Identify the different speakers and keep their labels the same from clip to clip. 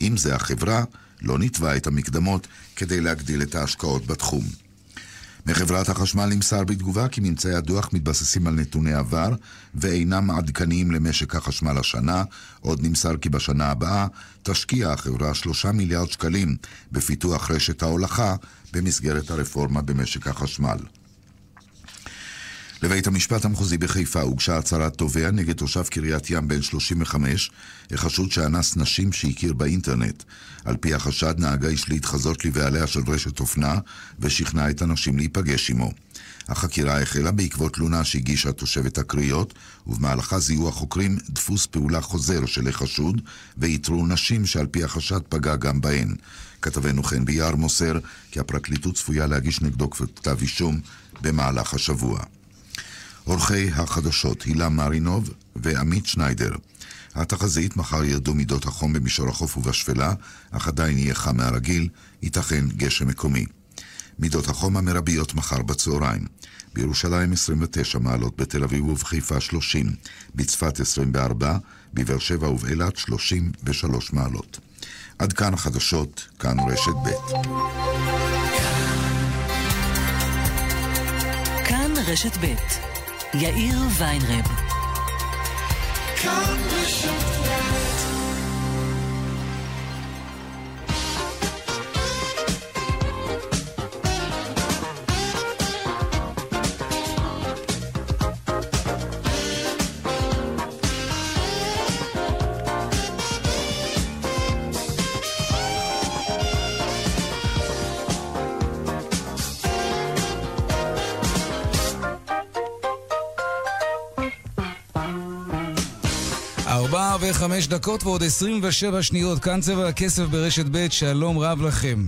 Speaker 1: עם זה החברה לא נתבע את המקדמות כדי להגדיל את ההשקעות בתחום. מחברת החשמל נמסר בתגובה כי ממצאי הדוח מתבססים על נתוני עבר ואינם עדכניים למשק החשמל השנה. עוד נמסר כי בשנה הבאה תשקיע החברה שלושה מיליארד שקלים בפיתוח רשת ההולכה במסגרת הרפורמה במשק החשמל. לבית המשפט המחוזי בחיפה הוגשה הצהרת תובע נגד תושב קריית ים בן 35, החשוד שאנס נשים שהכיר באינטרנט. על פי החשד נהג האיש להתחזות לבעליה של רשת אופנה ושכנע את הנשים להיפגש עמו. החקירה החלה בעקבות תלונה שהגישה תושבת הקריות, ובמהלכה זיהו החוקרים דפוס פעולה חוזר של החשוד, ואיתרו נשים שעל פי החשד פגע גם בהן. כתבנו חן ביאר מוסר כי הפרקליטות צפויה להגיש נגדו כתב אישום במהלך השבוע. עורכי החדשות הילה מרינוב ועמית שניידר. התחזית מחר ירדו מידות החום במישור החוף ובשפלה, אך עדיין יהיה חם מהרגיל, ייתכן גשם מקומי. מידות החום המרביות מחר בצהריים. בירושלים 29 מעלות, בתל אביב ובחיפה 30, בצפת 24, בבאר שבע ובאילת 33 מעלות. עד כאן החדשות, כאן רשת ב'.
Speaker 2: כאן רשת ב' יאיר ויינרב. כאן
Speaker 3: ארבע וחמש דקות ועוד עשרים ושבע שניות, כאן צבע הכסף ברשת ב', שלום רב לכם.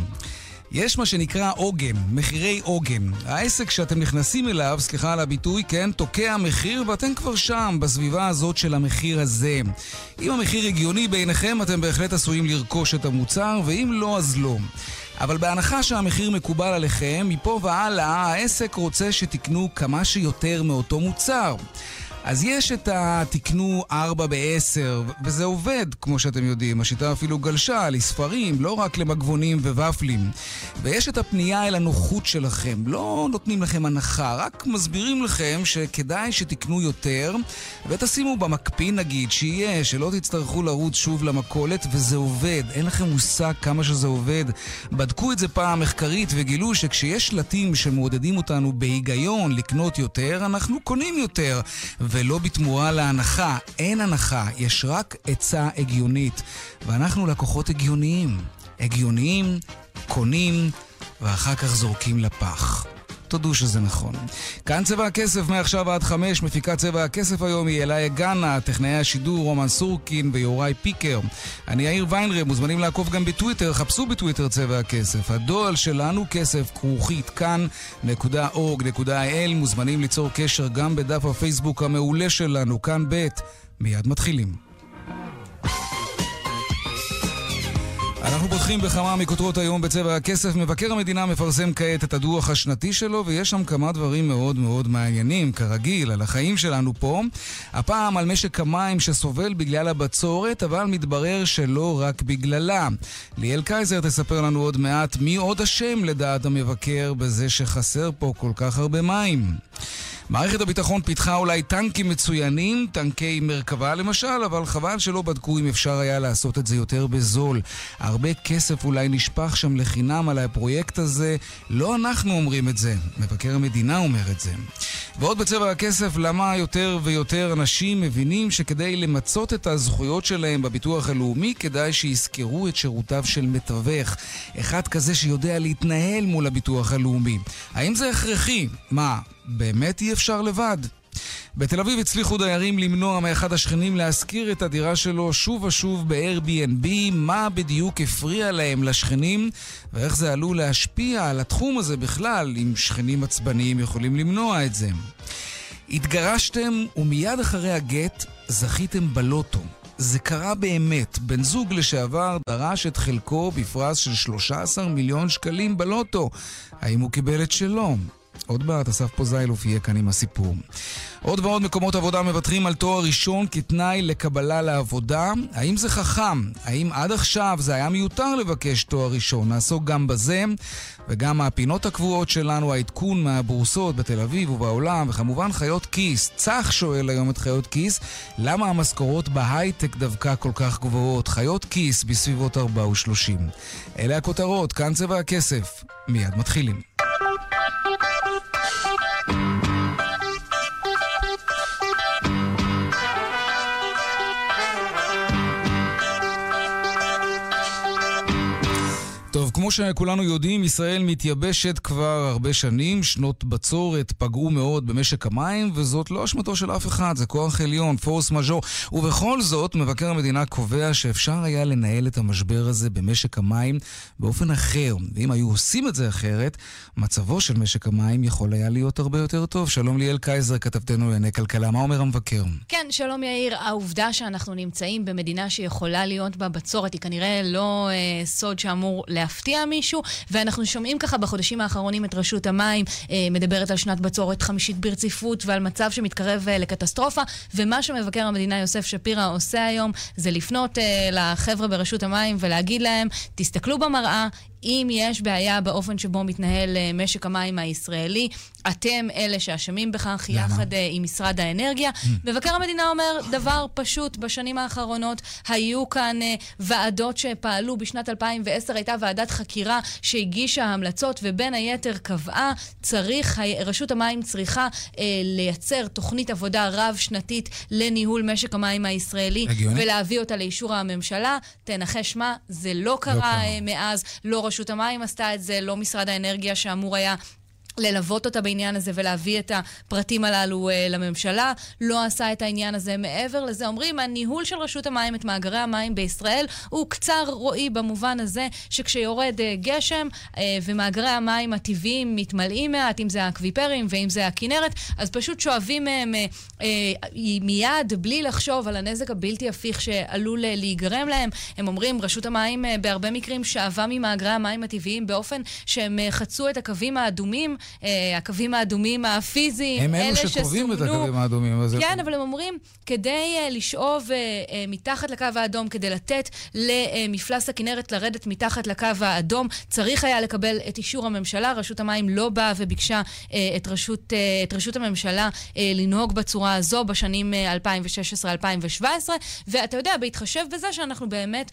Speaker 3: יש מה שנקרא עוגן, מחירי עוגן. העסק שאתם נכנסים אליו, סליחה על הביטוי, כן, תוקע מחיר ואתם כבר שם, בסביבה הזאת של המחיר הזה. אם המחיר הגיוני בעיניכם, אתם בהחלט עשויים לרכוש את המוצר, ואם לא, אז לא. אבל בהנחה שהמחיר מקובל עליכם, מפה והלאה העסק רוצה שתקנו כמה שיותר מאותו מוצר. אז יש את התקנו 4 ב-10, וזה עובד, כמו שאתם יודעים. השיטה אפילו גלשה לספרים, לא רק למגבונים וופלים. ויש את הפנייה אל הנוחות שלכם. לא נותנים לכם הנחה, רק מסבירים לכם שכדאי שתקנו יותר, ותשימו במקפיא נגיד, שיהיה, שלא תצטרכו לרוץ שוב למכולת, וזה עובד. אין לכם מושג כמה שזה עובד. בדקו את זה פעם מחקרית וגילו שכשיש שלטים שמעודדים אותנו בהיגיון לקנות יותר, אנחנו קונים יותר. ולא בתמורה להנחה. אין הנחה, יש רק עצה הגיונית. ואנחנו לקוחות הגיוניים. הגיוניים, קונים, ואחר כך זורקים לפח. תודו שזה נכון. כאן צבע הכסף מעכשיו עד חמש, מפיקה צבע הכסף היום היא אליה גאנה, טכנאי השידור רומן סורקין ויוראי פיקר. אני יאיר ויינרב, מוזמנים לעקוב גם בטוויטר, חפשו בטוויטר צבע הכסף. הדואל שלנו כסף כרוכית כאן.org.il, מוזמנים ליצור קשר גם בדף הפייסבוק המעולה שלנו, כאן ב', מיד מתחילים. אנחנו פותחים בכמה מכותרות היום בצבע הכסף. מבקר המדינה מפרסם כעת את הדוח השנתי שלו, ויש שם כמה דברים מאוד מאוד מעניינים, כרגיל, על החיים שלנו פה. הפעם על משק המים שסובל בגלל הבצורת, אבל מתברר שלא רק בגללה. ליאל קייזר תספר לנו עוד מעט מי עוד אשם לדעת המבקר בזה שחסר פה כל כך הרבה מים. מערכת הביטחון פיתחה אולי טנקים מצוינים, טנקי מרכבה למשל, אבל חבל שלא בדקו אם אפשר היה לעשות את זה יותר בזול. הרבה כסף אולי נשפך שם לחינם על הפרויקט הזה. לא אנחנו אומרים את זה, מבקר המדינה אומר את זה. ועוד בצבע הכסף, למה יותר ויותר אנשים מבינים שכדי למצות את הזכויות שלהם בביטוח הלאומי, כדאי שיזכרו את שירותיו של מתווך. אחד כזה שיודע להתנהל מול הביטוח הלאומי. האם זה הכרחי? מה, באמת אי אפשר לבד? בתל אביב הצליחו דיירים למנוע מאחד השכנים להשכיר את הדירה שלו שוב ושוב ב-Airbnb, מה בדיוק הפריע להם לשכנים ואיך זה עלול להשפיע על התחום הזה בכלל, אם שכנים עצבניים יכולים למנוע את זה. התגרשתם ומיד אחרי הגט זכיתם בלוטו. זה קרה באמת. בן זוג לשעבר דרש את חלקו בפרס של 13 מיליון שקלים בלוטו. האם הוא קיבל את שלו? עוד מעט אסף פוזיילוף יהיה כאן עם הסיפור. עוד ועוד מקומות עבודה מוותרים על תואר ראשון כתנאי לקבלה לעבודה. האם זה חכם? האם עד עכשיו זה היה מיותר לבקש תואר ראשון? נעסוק גם בזה, וגם מהפינות הקבועות שלנו, העדכון מהבורסות בתל אביב ובעולם, וכמובן חיות כיס. צח שואל היום את חיות כיס, למה המשכורות בהייטק דווקא כל כך גבוהות? חיות כיס בסביבות 4 ו-30. אלה הכותרות, כאן צבע הכסף. מיד מתחילים. כמו שכולנו יודעים, ישראל מתייבשת כבר הרבה שנים, שנות בצורת פגעו מאוד במשק המים, וזאת לא אשמתו של אף אחד, זה כוח עליון, פורס מז'ור. ובכל זאת, מבקר המדינה קובע שאפשר היה לנהל את המשבר הזה במשק המים באופן אחר. ואם היו עושים את זה אחרת, מצבו של משק המים יכול היה להיות הרבה יותר טוב. שלום ליאל קייזר, כתבתנו לענייני כלכלה. מה אומר המבקר?
Speaker 4: כן, שלום יאיר. העובדה שאנחנו נמצאים במדינה שיכולה להיות בה בצורת היא כנראה לא אה, סוד שאמור להפתיע מישהו, ואנחנו שומעים ככה בחודשים האחרונים את רשות המים אה, מדברת על שנת בצורת חמישית ברציפות ועל מצב שמתקרב אה, לקטסטרופה, ומה שמבקר המדינה יוסף שפירא עושה היום זה לפנות אה, לחבר'ה ברשות המים ולהגיד להם, תסתכלו במראה, אם יש בעיה באופן שבו מתנהל אה, משק המים הישראלי, אתם אלה שאשמים בכך, למה? יחד אה, עם משרד האנרגיה. Mm. מבקר המדינה אומר דבר פשוט, בשנים האחרונות היו כאן אה, ועדות שפעלו, בשנת 2010 הייתה ועדת חקירה שהגישה המלצות, ובין היתר קבעה, צריך, רשות המים צריכה לייצר תוכנית עבודה רב-שנתית לניהול משק המים הישראלי, הגיוני. ולהביא אותה לאישור הממשלה. תנחש מה, זה לא קרה, לא קרה. מאז, לא רשות המים עשתה את זה, לא משרד האנרגיה שאמור היה ללוות אותה בעניין הזה ולהביא את הפרטים הללו uh, לממשלה. לא עשה את העניין הזה מעבר לזה. אומרים, הניהול של רשות המים את מאגרי המים בישראל הוא קצר רועי במובן הזה שכשיורד uh, גשם uh, ומאגרי המים הטבעיים מתמלאים מעט, אם זה האקוויפרים ואם זה הכינרת, אז פשוט שואבים מהם uh, uh, מיד, בלי לחשוב על הנזק הבלתי הפיך שעלול uh, להיגרם להם. הם אומרים, רשות המים uh, בהרבה מקרים שאבה ממאגרי המים הטבעיים באופן שהם uh, חצו את הקווים האדומים. אה, הקווים האדומים הפיזיים,
Speaker 3: הם אלו שקובעים את הקווים האדומים.
Speaker 4: כן, אבל הם אומרים, כדי uh, לשאוב uh, מתחת לקו האדום, כדי לתת למפלס הכנרת לרדת מתחת לקו האדום, צריך היה לקבל את אישור הממשלה. רשות המים לא באה וביקשה את, רשות, את רשות הממשלה לנהוג בצורה הזו בשנים uh, 2016-2017, ואתה יודע, בהתחשב בזה שאנחנו באמת...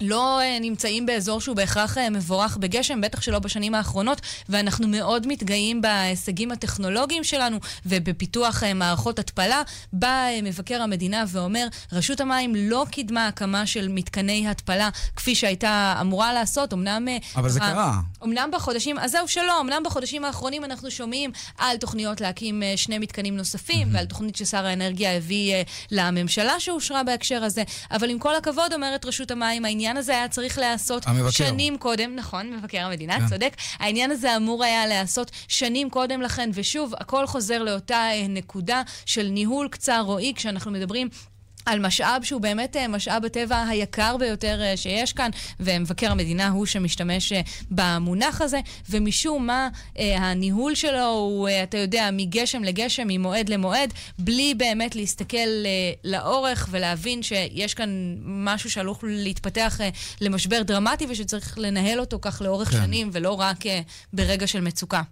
Speaker 4: לא uh, נמצאים באזור שהוא בהכרח uh, מבורך בגשם, בטח שלא בשנים האחרונות, ואנחנו מאוד מתגאים בהישגים הטכנולוגיים שלנו ובפיתוח uh, מערכות התפלה. בא מבקר המדינה ואומר, רשות המים לא קידמה הקמה של מתקני התפלה כפי שהייתה אמורה לעשות, אמנם...
Speaker 3: אבל זה קרה.
Speaker 4: אמנם בחודשים, אז זהו שלא, אמנם בחודשים האחרונים אנחנו שומעים על תוכניות להקים שני מתקנים נוספים, mm-hmm. ועל תוכנית ששר האנרגיה הביא לממשלה שאושרה בהקשר הזה, אבל עם כל הכבוד, אומרת רשות המים, העניין העניין הזה היה צריך להיעשות שנים קודם, נכון, מבקר המדינה, כן. צודק. העניין הזה אמור היה להיעשות שנים קודם לכן, ושוב, הכל חוזר לאותה אה, נקודה של ניהול קצר רועי, כשאנחנו מדברים על משאב שהוא באמת אה, משאב הטבע היקר ביותר אה, שיש כאן, ומבקר המדינה הוא שמשתמש אה, במונח הזה, ומשום מה הניהול שלו הוא, אתה יודע, מגשם לגשם, ממועד למועד, בלי באמת להסתכל לאורך ולהבין שיש כאן משהו שעלול להתפתח למשבר דרמטי ושצריך לנהל אותו כך לאורך כן. שנים, ולא רק ברגע של מצוקה.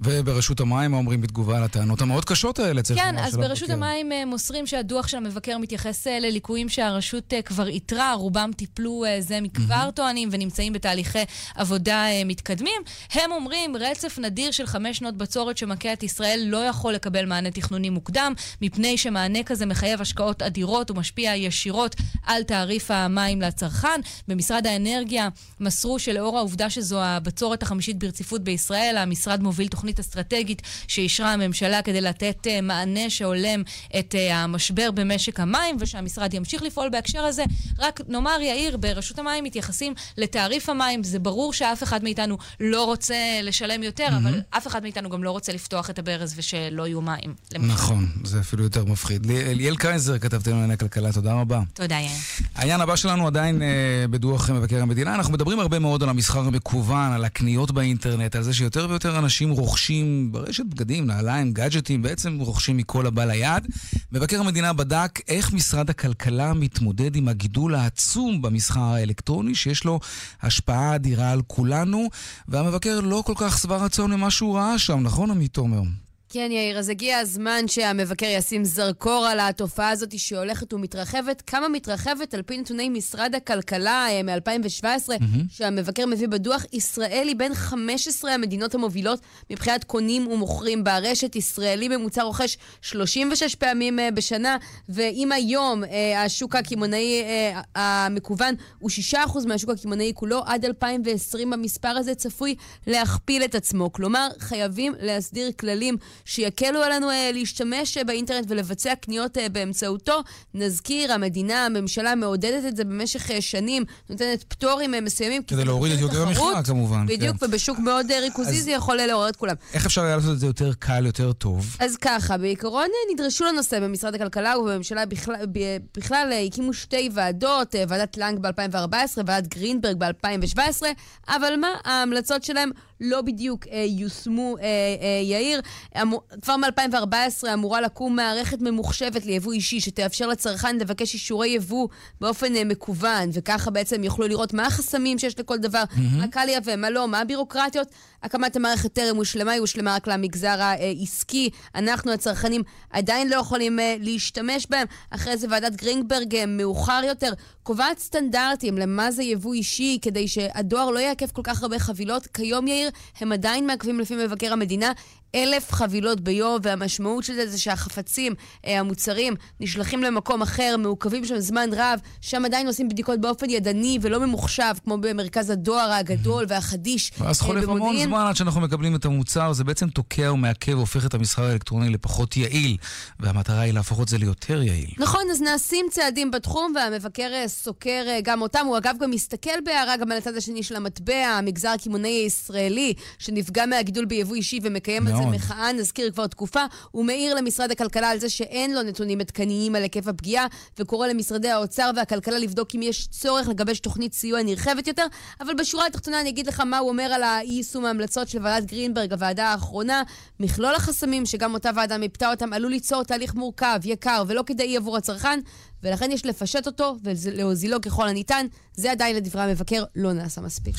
Speaker 3: וברשות המים אומרים בתגובה לטענות המאוד קשות האלה,
Speaker 4: צריך כן, אז ברשות המים אה, מוסרים שהדוח של המבקר מתייחס אה, לליקויים שהרשות אה, כבר איתרה, רובם טיפלו זה מכבר טוענים ונמצאים בתהליכי עבודה מתקדמים. הם אומרים, רצף נדיר של חמש שנות בצורת שמכה את ישראל לא יכול לקבל מענה תכנוני מוקדם, מפני שמענה כזה מחייב השקעות אדירות ומשפיע ישירות על תעריף המים לצרכן. במשרד האנרגיה מסרו שלאור העובדה שזו הבצורת החמישית ברציפות בישראל, המשרד מוביל תוכנית התוכנית אסטרטגית שאישרה הממשלה כדי לתת uh, מענה שהולם את uh, המשבר במשק המים, ושהמשרד ימשיך לפעול בהקשר הזה. רק נאמר, יאיר, ברשות המים מתייחסים לתעריף המים. זה ברור שאף אחד מאיתנו לא רוצה לשלם יותר, mm-hmm. אבל אף אחד מאיתנו גם לא רוצה לפתוח את הברז ושלא יהיו מים.
Speaker 3: למשל. נכון, זה אפילו יותר מפחיד. ליאל קייזר, כתבתנו לענייני כלכלה, תודה רבה.
Speaker 4: תודה, יאיר.
Speaker 3: העניין הבא שלנו עדיין uh, בדוח מבקר המדינה. אנחנו מדברים הרבה מאוד על המסחר המקוון, על הקניות באינטרנט, על זה שיותר ויותר אנשים רוכשים... רוכשים ברשת בגדים, נעליים, גאדג'טים, בעצם רוכשים מכל הבא ליד. מבקר המדינה בדק איך משרד הכלכלה מתמודד עם הגידול העצום במסחר האלקטרוני, שיש לו השפעה אדירה על כולנו, והמבקר לא כל כך שבע רצון ממה שהוא ראה שם, נכון עמית תומר?
Speaker 5: כן, יאיר, אז הגיע הזמן שהמבקר ישים זרקור על התופעה הזאת שהולכת ומתרחבת. כמה מתרחבת? על פי נתוני משרד הכלכלה אה, מ-2017, mm-hmm. שהמבקר מביא בדוח, ישראל היא בין 15 המדינות המובילות מבחינת קונים ומוכרים ברשת. ישראלי ממוצע רוכש 36 פעמים אה, בשנה, ואם היום אה, השוק הקמעונאי המקוון הוא 6% מהשוק הקמעונאי כולו, עד 2020 המספר הזה צפוי להכפיל את עצמו. כלומר, חייבים להסדיר כללים שיקלו עלינו אה, להשתמש אה, באינטרנט ולבצע קניות אה, באמצעותו. נזכיר, המדינה, הממשלה מעודדת את זה במשך שנים, נותנת פטורים מסוימים.
Speaker 3: כדי להוריד את יוקר המחיה כמובן.
Speaker 5: בדיוק, כן. ובשוק מאוד ריכוזי אז... זה יכול לעורר את כולם.
Speaker 3: איך אפשר היה לעשות את זה יותר קל, יותר טוב?
Speaker 5: אז ככה, בעיקרון נדרשו לנושא במשרד הכלכלה ובממשלה בכלל, בכלל הקימו שתי ועדות, ועדת לנג ב-2014, ועדת גרינברג ב-2017, אבל מה, ההמלצות שלהם לא בדיוק אה, יושמו, אה, אה, יאיר. אמור, כבר מ-2014 אמורה לקום מערכת ממוחשבת ליבוא אישי, שתאפשר לצרכן לבקש אישורי יבוא באופן אה, מקוון, וככה בעצם יוכלו לראות מה החסמים שיש לכל דבר, mm-hmm. מה קל לייבא, מה לא, מה הבירוקרטיות. הקמת המערכת טרם הושלמה, היא הושלמה רק למגזר העסקי. אנחנו, הצרכנים, עדיין לא יכולים אה, להשתמש בהם. אחרי זה ועדת גרינגברג אה, מאוחר יותר קובעת סטנדרטים למה זה יבוא אישי, כדי שהדואר לא יעכב כל כך הרבה חבילות. כיום, יאיר, הם עדיין מעכבים לפי מבקר המדינה אלף חבילות ביום, והמשמעות של זה זה שהחפצים, אה, המוצרים, נשלחים למקום אחר, מעוכבים שם זמן רב, שם עדיין עושים בדיקות באופן ידני ולא ממוחשב, כמו במרכז הדואר הגדול והחדיש
Speaker 3: במודיעין. ואז חולף המון זמן עד שאנחנו מקבלים את המוצר, זה בעצם תוקע ומעכב והופך את המסחר האלקטרוני לפחות יעיל, והמטרה היא להפוך את זה ליותר יעיל.
Speaker 5: נכון, אז נעשים צעדים בתחום, והמבקר אה, סוקר אה, גם אותם. הוא אגב גם מסתכל בהערה גם על הצד השני של המטבע, המגזר הקמעונאי הישראלי, שנפגע מהגידול ביבוא אישי ומקיים על זה מחאה, נזכיר כבר תקופה. הוא מעיר למשרד הכלכלה על זה שאין לו נתונים עדכניים על היקף הפגיעה, וקורא למשרדי האוצר והכלכלה לבדוק אם יש צורך לגבש תוכנית סיוע נרחבת יותר. אבל בשורה התחתונה אני אגיד לך מה הוא אומר על אי-יישום ההמלצות של ועדת גרינברג, הוועדה האחרונה. מכלול החסמים, שגם אותה ועדה מיפתה אותם, עלול ליצור תהליך מורכב, יקר ולא כדאי עבור הצרכן, ולכן יש לפשט אותו ולהוזילו ככל הניתן. זה עדיין לדברי המבקר לא נעשה מספיק.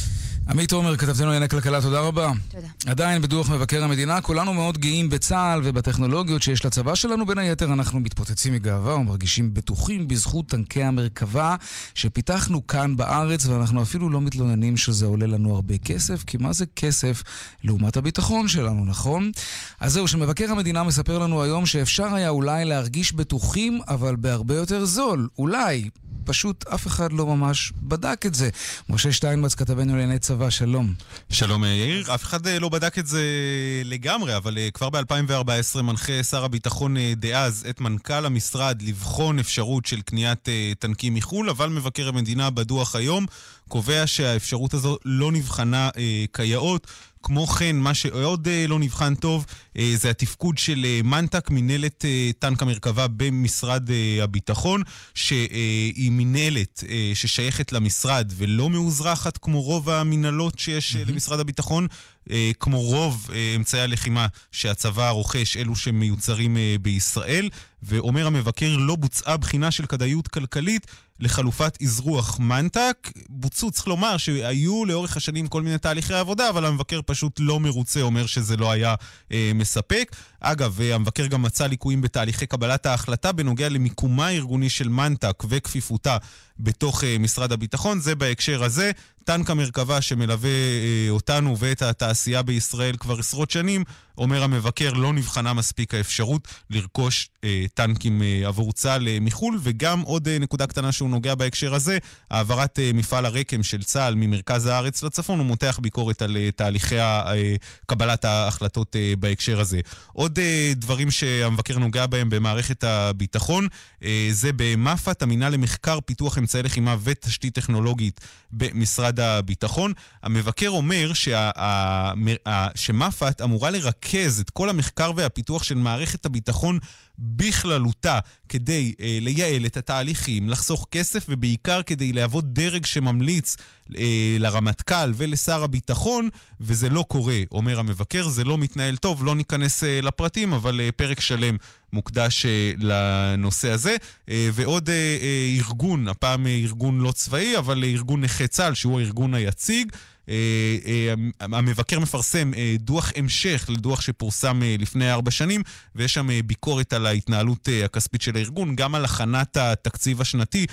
Speaker 3: עמית עומר, כתבתנו לענייני כלכלה, תודה רבה.
Speaker 5: תודה.
Speaker 3: עדיין בדוח מבקר המדינה, כולנו מאוד גאים בצה"ל ובטכנולוגיות שיש לצבא שלנו. בין היתר אנחנו מתפוצצים מגאווה ומרגישים בטוחים בזכות טנקי המרכבה שפיתחנו כאן בארץ, ואנחנו אפילו לא מתלוננים שזה עולה לנו הרבה כסף, כי מה זה כסף לעומת הביטחון שלנו, נכון? אז זהו, שמבקר המדינה מספר לנו היום שאפשר היה אולי להרגיש בטוחים, אבל בהרבה יותר זול. אולי. פשוט אף אחד לא ממש בדק את זה. משה שטיינבץ, כתבנו לענייני צבא, שלום.
Speaker 6: שלום יאיר, אף אחד אה, לא בדק את זה לגמרי, אבל אה, כבר ב-2014 מנחה שר הביטחון אה, דאז את מנכ"ל המשרד לבחון אפשרות של קניית טנקים מחו"ל, אבל מבקר המדינה בדוח היום קובע שהאפשרות הזו לא נבחנה כיאות. כמו כן, מה שעוד אה, לא נבחן טוב אה, זה התפקוד של אה, מנטק, מינהלת טנק המרכבה במשרד הביטחון, שהיא מינהלת ששייכת למשרד ולא מאוזרחת כמו רוב המינהלות שיש mm-hmm. למשרד הביטחון. כמו רוב אמצעי הלחימה שהצבא רוכש, אלו שמיוצרים בישראל, ואומר המבקר, לא בוצעה בחינה של כדאיות כלכלית לחלופת אזרוח מנטק. בוצעו, צריך לומר, שהיו לאורך השנים כל מיני תהליכי עבודה, אבל המבקר פשוט לא מרוצה, אומר שזה לא היה אה, מספק. אגב, אה, המבקר גם מצא ליקויים בתהליכי קבלת ההחלטה בנוגע למיקומה הארגוני של מנטק וכפיפותה בתוך אה, משרד הביטחון. זה בהקשר הזה. טנק המרכבה שמלווה אה, אותנו ואת התעשייה בישראל כבר עשרות שנים, אומר המבקר, לא נבחנה מספיק האפשרות לרכוש אה, טנקים אה, עבור צה"ל אה, מחו"ל, וגם עוד אה, נקודה קטנה שהוא נוגע בהקשר הזה, העברת אה, מפעל הרקם של צה"ל ממרכז הארץ לצפון, הוא מותח ביקורת על אה, תהליכי אה, קבלת ההחלטות אה, בהקשר הזה. עוד אה, דברים שהמבקר נוגע בהם במערכת הביטחון, אה, זה במפ"ת, המינהל למחקר, פיתוח אמצעי לחימה ותשתית טכנולוגית במשרד הביטחון. המבקר אומר שה, שמפ"ת אמורה לרכז את כל המחקר והפיתוח של מערכת הביטחון בכללותה כדי אה, לייעל את התהליכים, לחסוך כסף ובעיקר כדי להוות דרג שממליץ אה, לרמטכ"ל ולשר הביטחון, וזה לא קורה, אומר המבקר, זה לא מתנהל טוב, לא ניכנס אה, לפרטים, אבל אה, פרק שלם מוקדש אה, לנושא הזה. אה, ועוד אה, אה, ארגון, הפעם אה, ארגון לא צבאי, אבל אה, ארגון נכי צה"ל, שהוא הארגון היציג, המבקר מפרסם אה, דוח המשך לדוח שפורסם לפני ארבע שנים, ויש שם ביקורת על ההתנהלות הכספית של הארגון, גם על הכנת התקציב השנתי.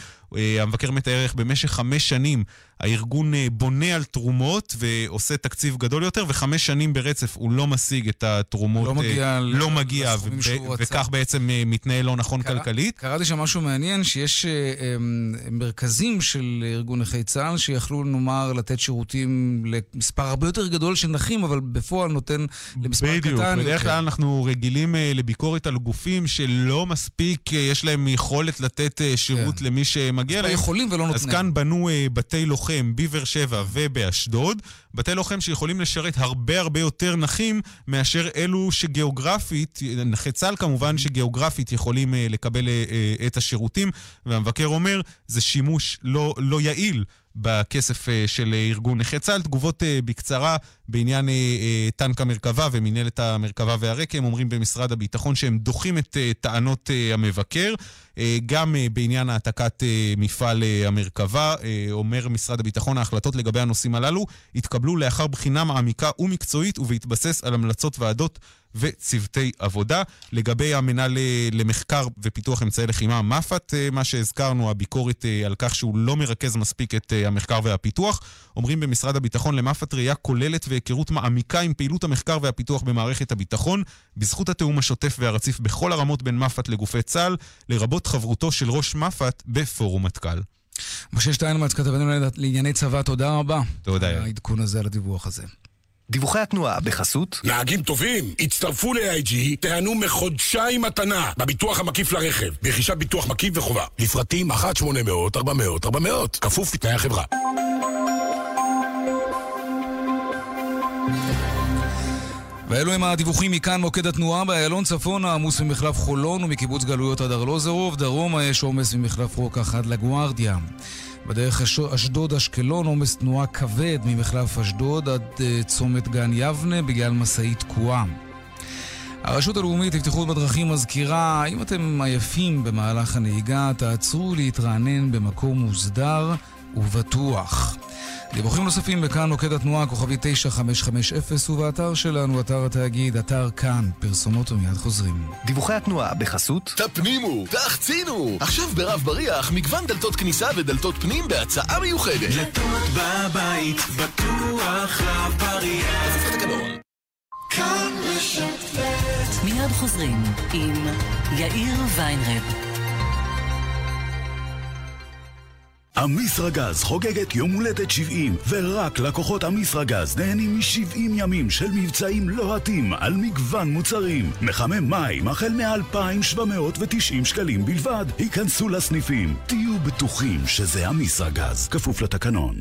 Speaker 6: המבקר מתאר איך במשך חמש שנים הארגון אה, בונה על תרומות ועושה תקציב גדול יותר, וחמש שנים ברצף הוא לא משיג את התרומות.
Speaker 3: לא מגיע,
Speaker 6: אה, לא מגיע ו- וכך בעצם אה, מתנהל לא נכון קרא, כלכלית.
Speaker 3: קראתי שם משהו מעניין, שיש מרכזים של ארגון נכי צה"ל שיכלו, נאמר, לתת שירותים למספר הרבה יותר גדול של נכים, אבל בפועל נותן למספר
Speaker 6: בדיוק,
Speaker 3: קטן.
Speaker 6: בדיוק, בדרך כלל אנחנו רגילים לביקורת על גופים שלא מספיק, יש להם יכולת לתת שירות כן. למי שמגיע להם.
Speaker 3: יכולים ולא נותנים.
Speaker 6: אז כאן בנו בתי לוחם. בבאר שבע ובאשדוד, בתי לוחם שיכולים לשרת הרבה הרבה יותר נכים מאשר אלו שגיאוגרפית, נכי צה"ל כמובן, שגיאוגרפית יכולים uh, לקבל uh, את השירותים, והמבקר אומר, זה שימוש לא, לא יעיל בכסף אה, של ארגון נכי צה"ל. תגובות אה, בקצרה בעניין אה, טנק המרכבה ומנהלת המרכבה והרקם. אומרים במשרד הביטחון שהם דוחים את טענות המבקר. גם בעניין העתקת מפעל המרכבה, אומר משרד הביטחון, ההחלטות לגבי הנושאים הללו התקבלו לאחר בחינה מעמיקה ומקצועית ובהתבסס על המלצות ועדות וצוותי עבודה. לגבי המנהל למחקר ופיתוח אמצעי לחימה, מפ"ת, אה, מה שהזכרנו, הביקורת אה, על כך שהוא לא מרכז מספיק את אה, המחקר והפיתוח. אומרים במשרד הביטחון למפ"ת ראייה כוללת והיכרות מעמיקה עם פעילות המחקר והפיתוח במערכת הביטחון, בזכות התיאום השוטף והרציף בכל הרמות בין מפ"ת לגופי צה"ל, לרבות חברותו של ראש מפ"ת בפורום מטכ"ל.
Speaker 3: משה שטיינמץ, כתבנו לענייני צבא, תודה רבה.
Speaker 6: תודה.
Speaker 3: העדכון הזה על הדיווח הזה.
Speaker 7: דיווחי התנועה בחסות
Speaker 8: נהגים טובים, הצטרפו ל-AIG, תיהנו מחודשיים מתנה בביטוח המקיף לרכב, ברכישת ביטוח מקיף וחובה. לפרטים 1-800-400-400, כפוף לתנאי החברה.
Speaker 3: ואלו הם הדיווחים מכאן מוקד התנועה באיילון צפון העמוס ממחלף חולון ומקיבוץ גלויות עד ארלוזרוב, דרומה יש עומס ממחלף רוקח עד לגוארדיה. בדרך אשדוד-אשקלון עומס תנועה כבד ממחלף אשדוד עד אה, צומת גן יבנה בגלל משאית תקועה. הרשות הלאומית לבטיחות בדרכים מזכירה, אם אתם עייפים במהלך הנהיגה, תעצרו להתרענן במקום מוסדר ובטוח. דיווחים נוספים בכאן מוקד התנועה, כוכבי 9550, ובאתר שלנו, אתר התאגיד, אתר כאן, פרסומות ומיד חוזרים.
Speaker 7: דיווחי התנועה בחסות
Speaker 9: תפנימו, תחצינו! עכשיו ברב בריח, מגוון דלתות כניסה ודלתות פנים בהצעה מיוחדת.
Speaker 10: דלתות בבית, בטוח רב בריח.
Speaker 2: כאן רשת מיד חוזרים עם יאיר ויינרב.
Speaker 11: אמיסרגז חוגגת יום הולדת 70, ורק לקוחות אמיסרגז נהנים מ-70 ימים של מבצעים לוהטים על מגוון מוצרים. מחמם מים החל מ-2,790 שקלים בלבד. היכנסו לסניפים, תהיו בטוחים שזה אמיסרגז, כפוף לתקנון.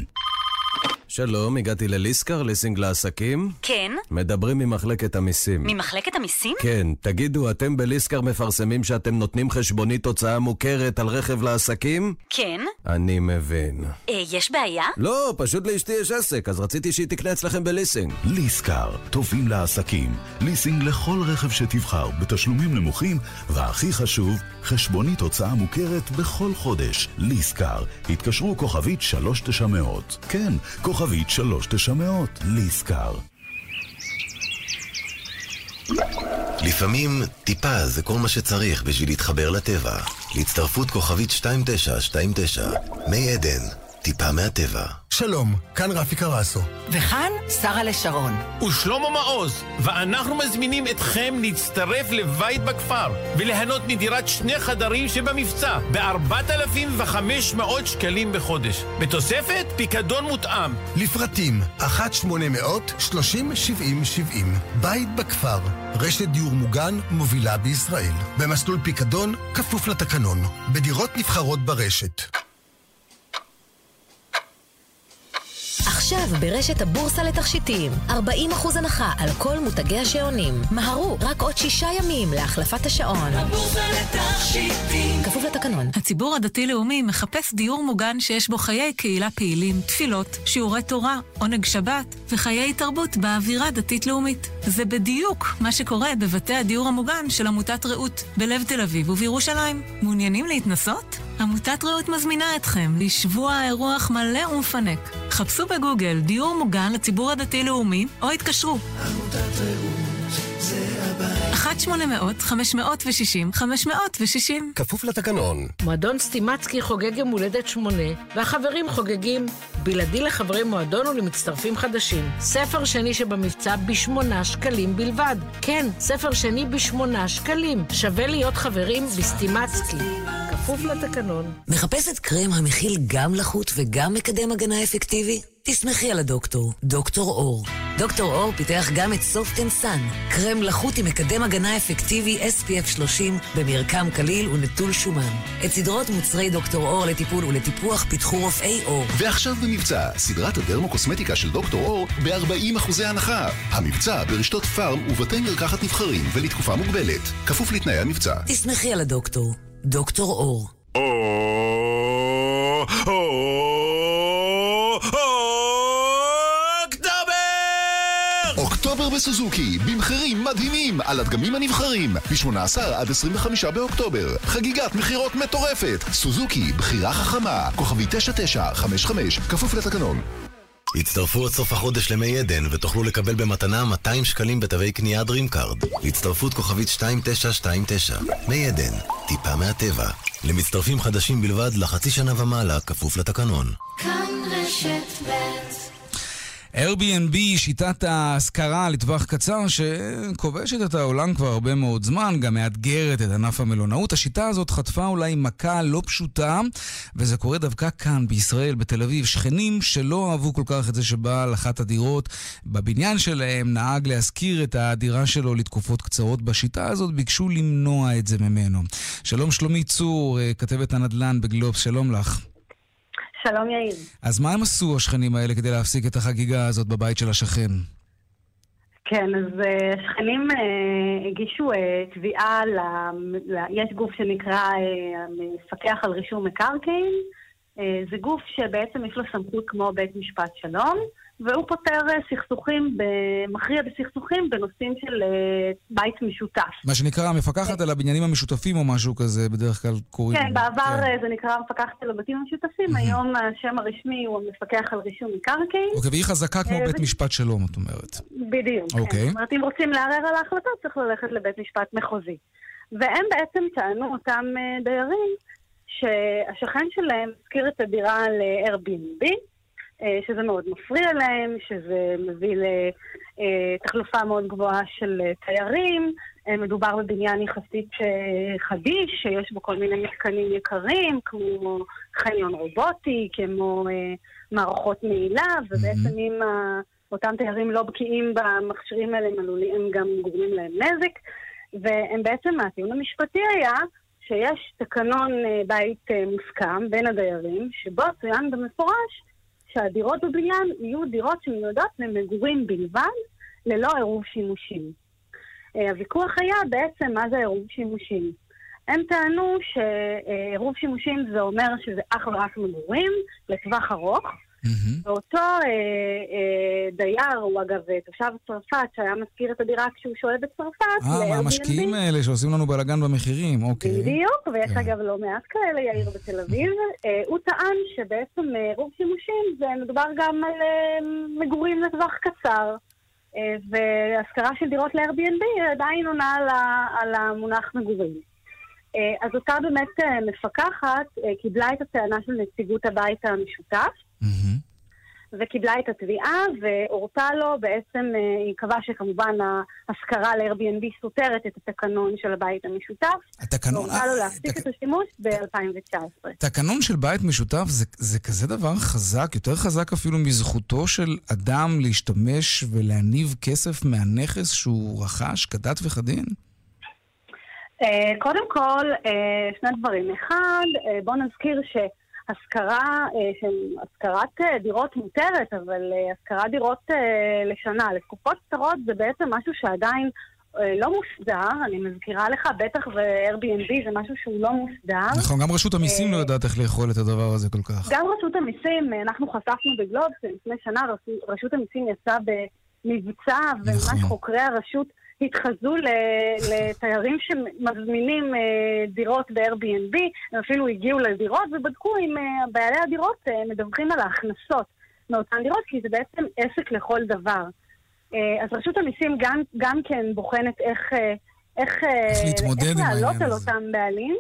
Speaker 12: שלום, הגעתי לליסקר, ליסינג לעסקים.
Speaker 13: כן.
Speaker 12: מדברים ממחלקת המיסים.
Speaker 13: ממחלקת המיסים?
Speaker 12: כן. תגידו, אתם בליסקר מפרסמים שאתם נותנים חשבונית הוצאה מוכרת על רכב לעסקים?
Speaker 13: כן.
Speaker 12: אני מבין.
Speaker 13: אה, יש בעיה?
Speaker 12: לא, פשוט לאשתי יש עסק, אז רציתי שהיא תקנה אצלכם בליסינג.
Speaker 11: ליסקר, טובים לעסקים. ליסינג לכל רכב שתבחר, בתשלומים נמוכים, והכי חשוב, חשבונית הוצאה מוכרת בכל חודש. ליסקר, התקשרו כוכבית 3900. כן, כוכבית... כוכבית 3900, ליסקר.
Speaker 14: לפעמים טיפה זה כל מה שצריך בשביל להתחבר לטבע. להצטרפות כוכבית 2929, מי עדן, טיפה מהטבע.
Speaker 15: שלום, כאן רפי קרסו.
Speaker 16: וכאן שרה לשרון.
Speaker 17: ושלמה מעוז, ואנחנו מזמינים אתכם להצטרף לבית בכפר וליהנות מדירת שני חדרים שבמבצע ב-4,500 שקלים בחודש. בתוספת פיקדון מותאם.
Speaker 15: לפרטים 1-800-30-70-70 בית בכפר, רשת דיור מוגן מובילה בישראל. במסלול פיקדון כפוף לתקנון. בדירות נבחרות ברשת.
Speaker 13: עכשיו ברשת הבורסה לתכשיטים, 40% הנחה על כל מותגי השעונים. מהרו, רק עוד שישה ימים להחלפת השעון.
Speaker 2: הבורסה לתכשיטים.
Speaker 13: כפוף לתקנון.
Speaker 18: הציבור הדתי-לאומי מחפש דיור מוגן שיש בו חיי קהילה פעילים, תפילות, שיעורי תורה, עונג שבת וחיי תרבות באווירה דתית-לאומית. זה בדיוק מה שקורה בבתי הדיור המוגן של עמותת רעות, בלב תל אביב ובירושלים. מעוניינים להתנסות? עמותת רעות מזמינה אתכם לשבוע אירוח מלא ומפנק. חפשו בגוגל דיור מוגן לציבור הדתי-לאומי או התקשרו.
Speaker 10: עמותת רעות, זה הבית.
Speaker 18: 1-800-560-560
Speaker 19: כפוף לתקנון.
Speaker 20: מועדון סטימצקי חוגג יום הולדת שמונה, והחברים חוגגים בלעדי לחברי מועדון ולמצטרפים חדשים. ספר שני שבמבצע בשמונה שקלים בלבד. כן, ספר שני בשמונה שקלים. שווה להיות חברים בסטימצקי. כפוף לתקנון.
Speaker 2: מחפשת קרם המכיל גם לחות וגם מקדם הגנה אפקטיבי? תסמכי על הדוקטור, דוקטור אור. דוקטור אור פיתח גם את Soft and Sun, קרם לחות עם מקדם הגנה אפקטיבי SPF 30 במרקם קליל ונטול שומן. את סדרות מוצרי דוקטור אור לטיפול ולטיפוח פיתחו רופאי אור.
Speaker 9: ועכשיו במבצע, סדרת הדרמוקוסמטיקה של דוקטור אור ב-40 אחוזי הנחה. המבצע ברשתות פארם ובתי מרקחת נבחרים ולתקופה מוגבלת. כפוף לתנאי המבצע.
Speaker 2: תסמכי על הדוקטור, דוקטור אור.
Speaker 9: אוקטובר בסוזוקי, במחירים מדהימים על הדגמים הנבחרים, ב-18 עד 25 באוקטובר. חגיגת מכירות מטורפת. סוזוקי, בחירה חכמה, כוכבי 9955, כפוף לתקנון.
Speaker 14: הצטרפו עד סוף החודש למי עדן ותוכלו לקבל במתנה 200 שקלים בתווי קנייה Dream Card. הצטרפות כוכבית 2929. מי עדן, טיפה מהטבע. למצטרפים חדשים בלבד לחצי שנה ומעלה, כפוף לתקנון.
Speaker 10: כאן רשת ב'
Speaker 3: Airbnb שיטת ההשכרה לטווח קצר שכובשת את העולם כבר הרבה מאוד זמן, גם מאתגרת את ענף המלונאות. השיטה הזאת חטפה אולי מכה לא פשוטה, וזה קורה דווקא כאן, בישראל, בתל אביב. שכנים שלא אהבו כל כך את זה שבעל אחת הדירות בבניין שלהם נהג להשכיר את הדירה שלו לתקופות קצרות. בשיטה הזאת ביקשו למנוע את זה ממנו. שלום שלומי צור, כתבת הנדל"ן בגלובס, שלום לך.
Speaker 21: שלום יאיר.
Speaker 3: אז מה הם עשו השכנים האלה כדי להפסיק את החגיגה הזאת בבית של השכן?
Speaker 21: כן, אז uh, שכנים uh, הגישו uh, תביעה, ל, ל, יש גוף שנקרא מפקח על רישום מקרקעין. Uh, זה גוף שבעצם יש לו סמכות כמו בית משפט שלום, והוא פותר סכסוכים, מכריע בסכסוכים בנושאים של בית משותף.
Speaker 3: מה שנקרא המפקחת על הבניינים המשותפים או משהו כזה, בדרך כלל קוראים.
Speaker 21: כן, בעבר זה נקרא המפקחת על הבתים המשותפים, היום השם הרשמי הוא המפקח על רישום מקרקעין.
Speaker 3: אוקיי, והיא חזקה כמו בית משפט שלום, את אומרת.
Speaker 21: בדיוק, כן.
Speaker 3: אוקיי.
Speaker 21: זאת אומרת, אם רוצים לערער על ההחלטות, צריך ללכת לבית משפט מחוזי. והם בעצם טענו, אותם דיירים, שהשכן שלהם הזכיר את הדירה ל-Airbnb, שזה מאוד מפריע להם, שזה מביא לתחלופה מאוד גבוהה של תיירים. מדובר בבניין יחסית חדיש, שיש בו כל מיני מתקנים יקרים, כמו חניון רובוטי, כמו מערכות מעילה, ובעצם אם אותם תיירים לא בקיאים במכשירים האלה, הם גם גורמים להם נזק. והם בעצם, הטיעון המשפטי היה שיש תקנון בית מוסכם בין הדיירים, שבו צוין במפורש שהדירות בבניין יהיו דירות שמיועדות למגורים בלבד, ללא עירוב שימושים. הוויכוח היה בעצם מה זה עירוב שימושים. הם טענו שעירוב שימושים זה אומר שזה אך ורק מגורים לטווח ארוך, ואותו אה, אה, דייר, הוא אגב תושב צרפת, שהיה מזכיר את הדירה כשהוא שוהה בצרפת,
Speaker 3: אה, מהמשקיעים האלה שעושים לנו בלאגן במחירים, אוקיי.
Speaker 21: בדיוק, ויש אגב לא מעט כאלה, יאיר בתל אביב. אה, הוא טען שבעצם עירוב שימושים זה מדובר גם על אה, מגורים לטווח קצר. אה, והשכרה של דירות ל-Airbnb עדיין עונה על, על המונח מגורים. אז אותה באמת מפקחת קיבלה את הטענה של נציגות הבית המשותף, וקיבלה את התביעה, והורתה לו בעצם, היא קבעה שכמובן ההשכרה ל-Airbnb סותרת את התקנון של הבית המשותף.
Speaker 3: התקנון...
Speaker 21: והורתה לו להפסיק את השימוש ב-2019.
Speaker 3: תקנון של בית משותף זה, זה כזה דבר חזק, יותר חזק אפילו מזכותו של אדם להשתמש ולהניב כסף מהנכס שהוא רכש כדת וכדין?
Speaker 21: קודם כל, שני דברים. אחד, בואו נזכיר ש... השכרה, אה, השכרת אה, דירות מותרת, אבל אה, השכרת דירות לשנה, לתקופות קצרות זה בעצם משהו שעדיין לא מוסדר, אני מזכירה לך, בטח ו-Airbnb זה משהו שהוא לא מוסדר.
Speaker 3: נכון, גם רשות המיסים לא יודעת איך לאכול את הדבר הזה כל כך.
Speaker 21: גם רשות המיסים, אנחנו חשפנו בגלובס, לפני שנה רשות, המיסים יצאה במבצע, וממש חוקרי הרשות התחזו לתיירים שמזמינים אה, דירות ב-Airbnb, הם אפילו הגיעו לדירות ובדקו אם אה, בעלי הדירות אה, מדווחים על ההכנסות מאותן דירות, כי זה בעצם עסק לכל דבר. אז רשות המיסים גם, גם כן בוחנת איך, איך,
Speaker 3: איך
Speaker 21: איך לעלות על. אותם בעלים.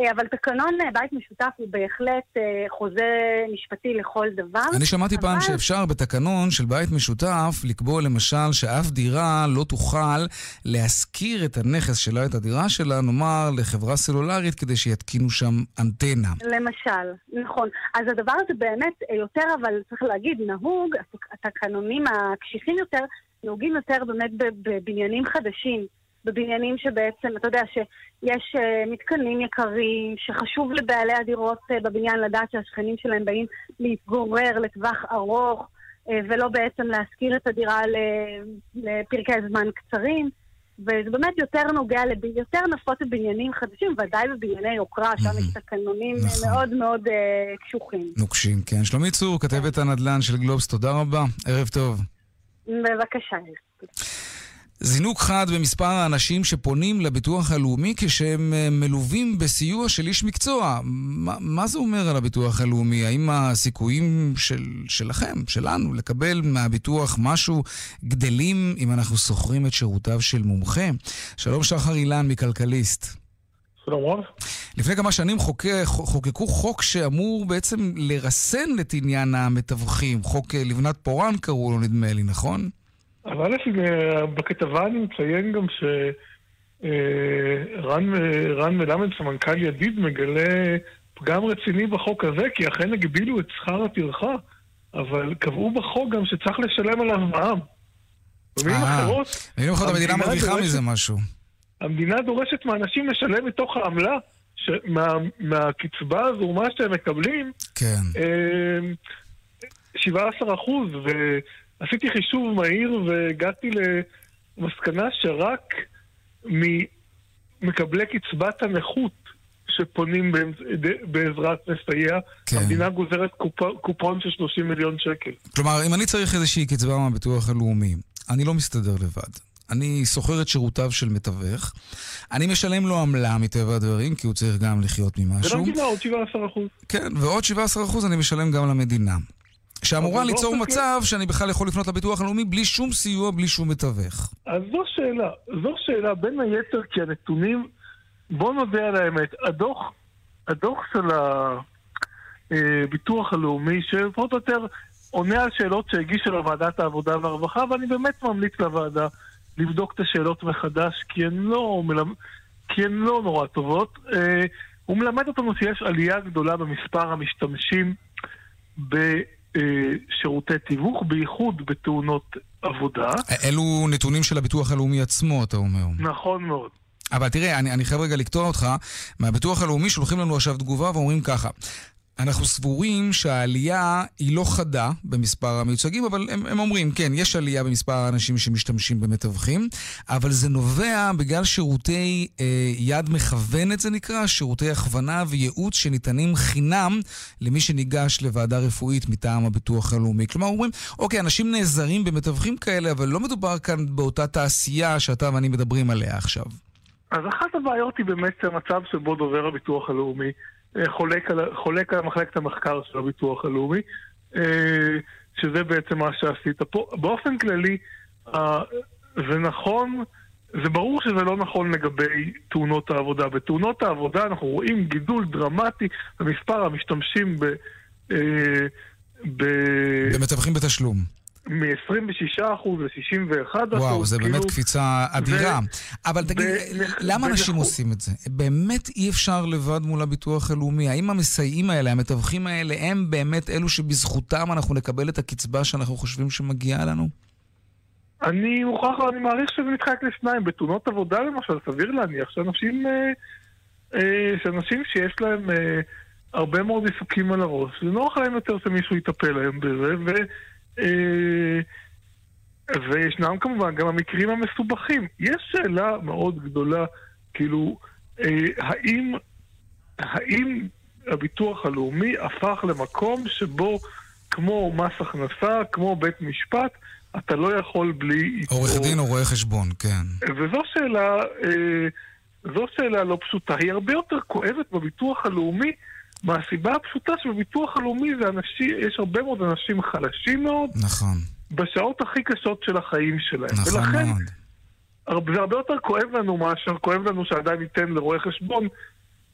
Speaker 21: אה, אבל תקנון אה, בית משותף הוא בהחלט אה, חוזה משפטי לכל דבר.
Speaker 3: אני שמעתי פעם
Speaker 21: אבל-
Speaker 3: שאפשר בתקנון של בית משותף לקבוע למשל שאף דירה לא תוכל להשכיר את הנכס שלה, את הדירה שלה, נאמר לחברה סלולרית כדי שיתקינו שם אנטנה.
Speaker 21: למשל, נכון. אז הדבר הזה באמת יותר, אבל צריך להגיד, נהוג, התק- התקנונים הקשיחים יותר, נהוגים יותר באמת בבניינים חדשים. בבניינים שבעצם, אתה יודע, שיש אה, מתקנים יקרים, שחשוב לבעלי הדירות אה, בבניין לדעת שהשכנים שלהם באים להתגורר לטווח ארוך, אה, ולא בעצם להשכיר את הדירה לפרקי זמן קצרים. וזה באמת יותר נוגע, לב... יותר נפוץ בבניינים חדשים, ודאי בבנייני יוקרה, שם יש תקנונים
Speaker 3: נכון.
Speaker 21: מאוד מאוד אה, קשוחים.
Speaker 3: נוקשים, כן. שלומית צור, כתבת הנדל"ן של גלובס, תודה רבה. ערב טוב.
Speaker 21: בבקשה.
Speaker 3: זינוק חד במספר האנשים שפונים לביטוח הלאומי כשהם אה, מלווים בסיוע של איש מקצוע. מה, מה זה אומר על הביטוח הלאומי? האם הסיכויים של, שלכם, שלנו, לקבל מהביטוח משהו גדלים אם אנחנו שוכרים את שירותיו של מומחה? שלום שחר אילן מכלכליסט.
Speaker 19: שלום רב.
Speaker 3: לפני כמה שנים חוקק, חוקקו חוק שאמור בעצם לרסן את עניין המתווכים. חוק אה, לבנת פורן קראו לו נדמה לי, נכון?
Speaker 19: אז א', אה, בכתבה אני מציין גם שרן מלמד, סמנכ"ל ידיד, מגלה פגם רציני בחוק הזה, כי אכן הגבילו את שכר הטרחה, אבל קבעו בחוק גם שצריך לשלם עליו מע"מ. במילים
Speaker 3: אה,
Speaker 19: אחרות,
Speaker 3: במילים אחרות המדינה מרוויחה מזה משהו.
Speaker 19: המדינה דורשת מאנשים לשלם מתוך העמלה, ש- מה- מהקצבה הזו, מה שהם מקבלים,
Speaker 3: כן.
Speaker 19: אה, 17 אחוז, ועשיתי חישוב מהיר והגעתי למסקנה שרק ממקבלי קצבת הנכות שפונים בעזרת מסייע,
Speaker 3: כן.
Speaker 19: המדינה גוזרת קופ- קופון של 30 מיליון שקל.
Speaker 3: כלומר, אם אני צריך איזושהי קצבה מהביטוח הלאומי, אני לא מסתדר לבד. אני שוכר את שירותיו של מתווך, אני משלם לו עמלה מטבע הדברים, כי הוא צריך גם לחיות ממשהו.
Speaker 19: ולמדינה עוד 17 אחוז.
Speaker 3: כן, ועוד 17% אני משלם גם למדינה. שאמורה ליצור מצב שאני בכלל יכול לפנות לביטוח הלאומי בלי שום סיוע, בלי שום מתווך.
Speaker 19: אז זו שאלה, זו שאלה בין היתר כי הנתונים, בוא נודה על האמת, הדוח, הדוח של הביטוח הלאומי, שפחות או יותר עונה על שאלות שהגישה לוועדת העבודה והרווחה, ואני באמת ממליץ לוועדה לבדוק את השאלות מחדש, כי הן לא. כי הן לא נורא טובות. אה, הוא מלמד אותנו שיש עלייה גדולה במספר המשתמשים בשירותי תיווך, בייחוד בתאונות עבודה.
Speaker 3: אלו נתונים של הביטוח הלאומי עצמו, אתה אומר.
Speaker 19: נכון מאוד.
Speaker 3: אבל תראה, אני, אני חייב רגע לקטוע אותך. מהביטוח הלאומי שולחים לנו עכשיו תגובה ואומרים ככה: אנחנו סבורים שהעלייה היא לא חדה במספר המיוצגים, אבל הם, הם אומרים, כן, יש עלייה במספר האנשים שמשתמשים במתווכים, אבל זה נובע בגלל שירותי אה, יד מכוונת, זה נקרא, שירותי הכוונה וייעוץ שניתנים חינם למי שניגש לוועדה רפואית מטעם הביטוח הלאומי. כלומר, אומרים, אוקיי, אנשים נעזרים במתווכים כאלה, אבל לא מדובר כאן באותה תעשייה שאתה ואני מדברים עליה עכשיו.
Speaker 19: אז אחת הבעיות היא באמת המצב שבו דובר הביטוח הלאומי חולק על, חולק על מחלקת המחקר של הביטוח הלאומי, אה, שזה בעצם מה שעשית פה. באופן כללי, אה, זה נכון, זה ברור שזה לא נכון לגבי תאונות העבודה. בתאונות העבודה אנחנו רואים גידול דרמטי במספר המשתמשים ב... אה, ב...
Speaker 3: במתווכים בתשלום.
Speaker 19: מ-26% ל-61%.
Speaker 3: וואו, זה
Speaker 19: כאילו,
Speaker 3: באמת קפיצה אדירה.
Speaker 19: ו-
Speaker 3: אבל תגיד,
Speaker 19: ו-
Speaker 3: למה אנשים
Speaker 19: ונכות-
Speaker 3: עושים את זה? באמת אי אפשר לבד מול הביטוח הלאומי. האם המסייעים האלה, המתווכים האלה, הם באמת אלו שבזכותם אנחנו נקבל את הקצבה שאנחנו חושבים שמגיעה לנו?
Speaker 19: אני מוכרח, אני מעריך שזה מתחלק לשניים. בתאונות עבודה למשל, סביר להניח שאנשים, אה, אה, שאנשים שיש להם אה, הרבה מאוד עיסוקים על הראש, ונוח להם יותר שמישהו יטפל להם בזה, ו... אה, וישנם כמובן גם המקרים המסובכים. יש שאלה מאוד גדולה, כאילו, אה, האם, האם הביטוח הלאומי הפך למקום שבו, כמו מס הכנסה, כמו בית משפט, אתה לא יכול בלי...
Speaker 3: עורך דין או רואה חשבון, כן.
Speaker 19: וזו שאלה, אה, זו שאלה לא פשוטה. היא הרבה יותר כואבת בביטוח הלאומי, מהסיבה הפשוטה שבביטוח הלאומי זה אנשים, יש הרבה מאוד אנשים חלשים מאוד.
Speaker 3: נכון.
Speaker 19: בשעות הכי קשות של החיים שלהם.
Speaker 3: נכון
Speaker 19: ולכן,
Speaker 3: מאוד.
Speaker 19: הרבה- זה הרבה יותר כואב לנו מאשר כואב לנו שעדיין ניתן לרואה חשבון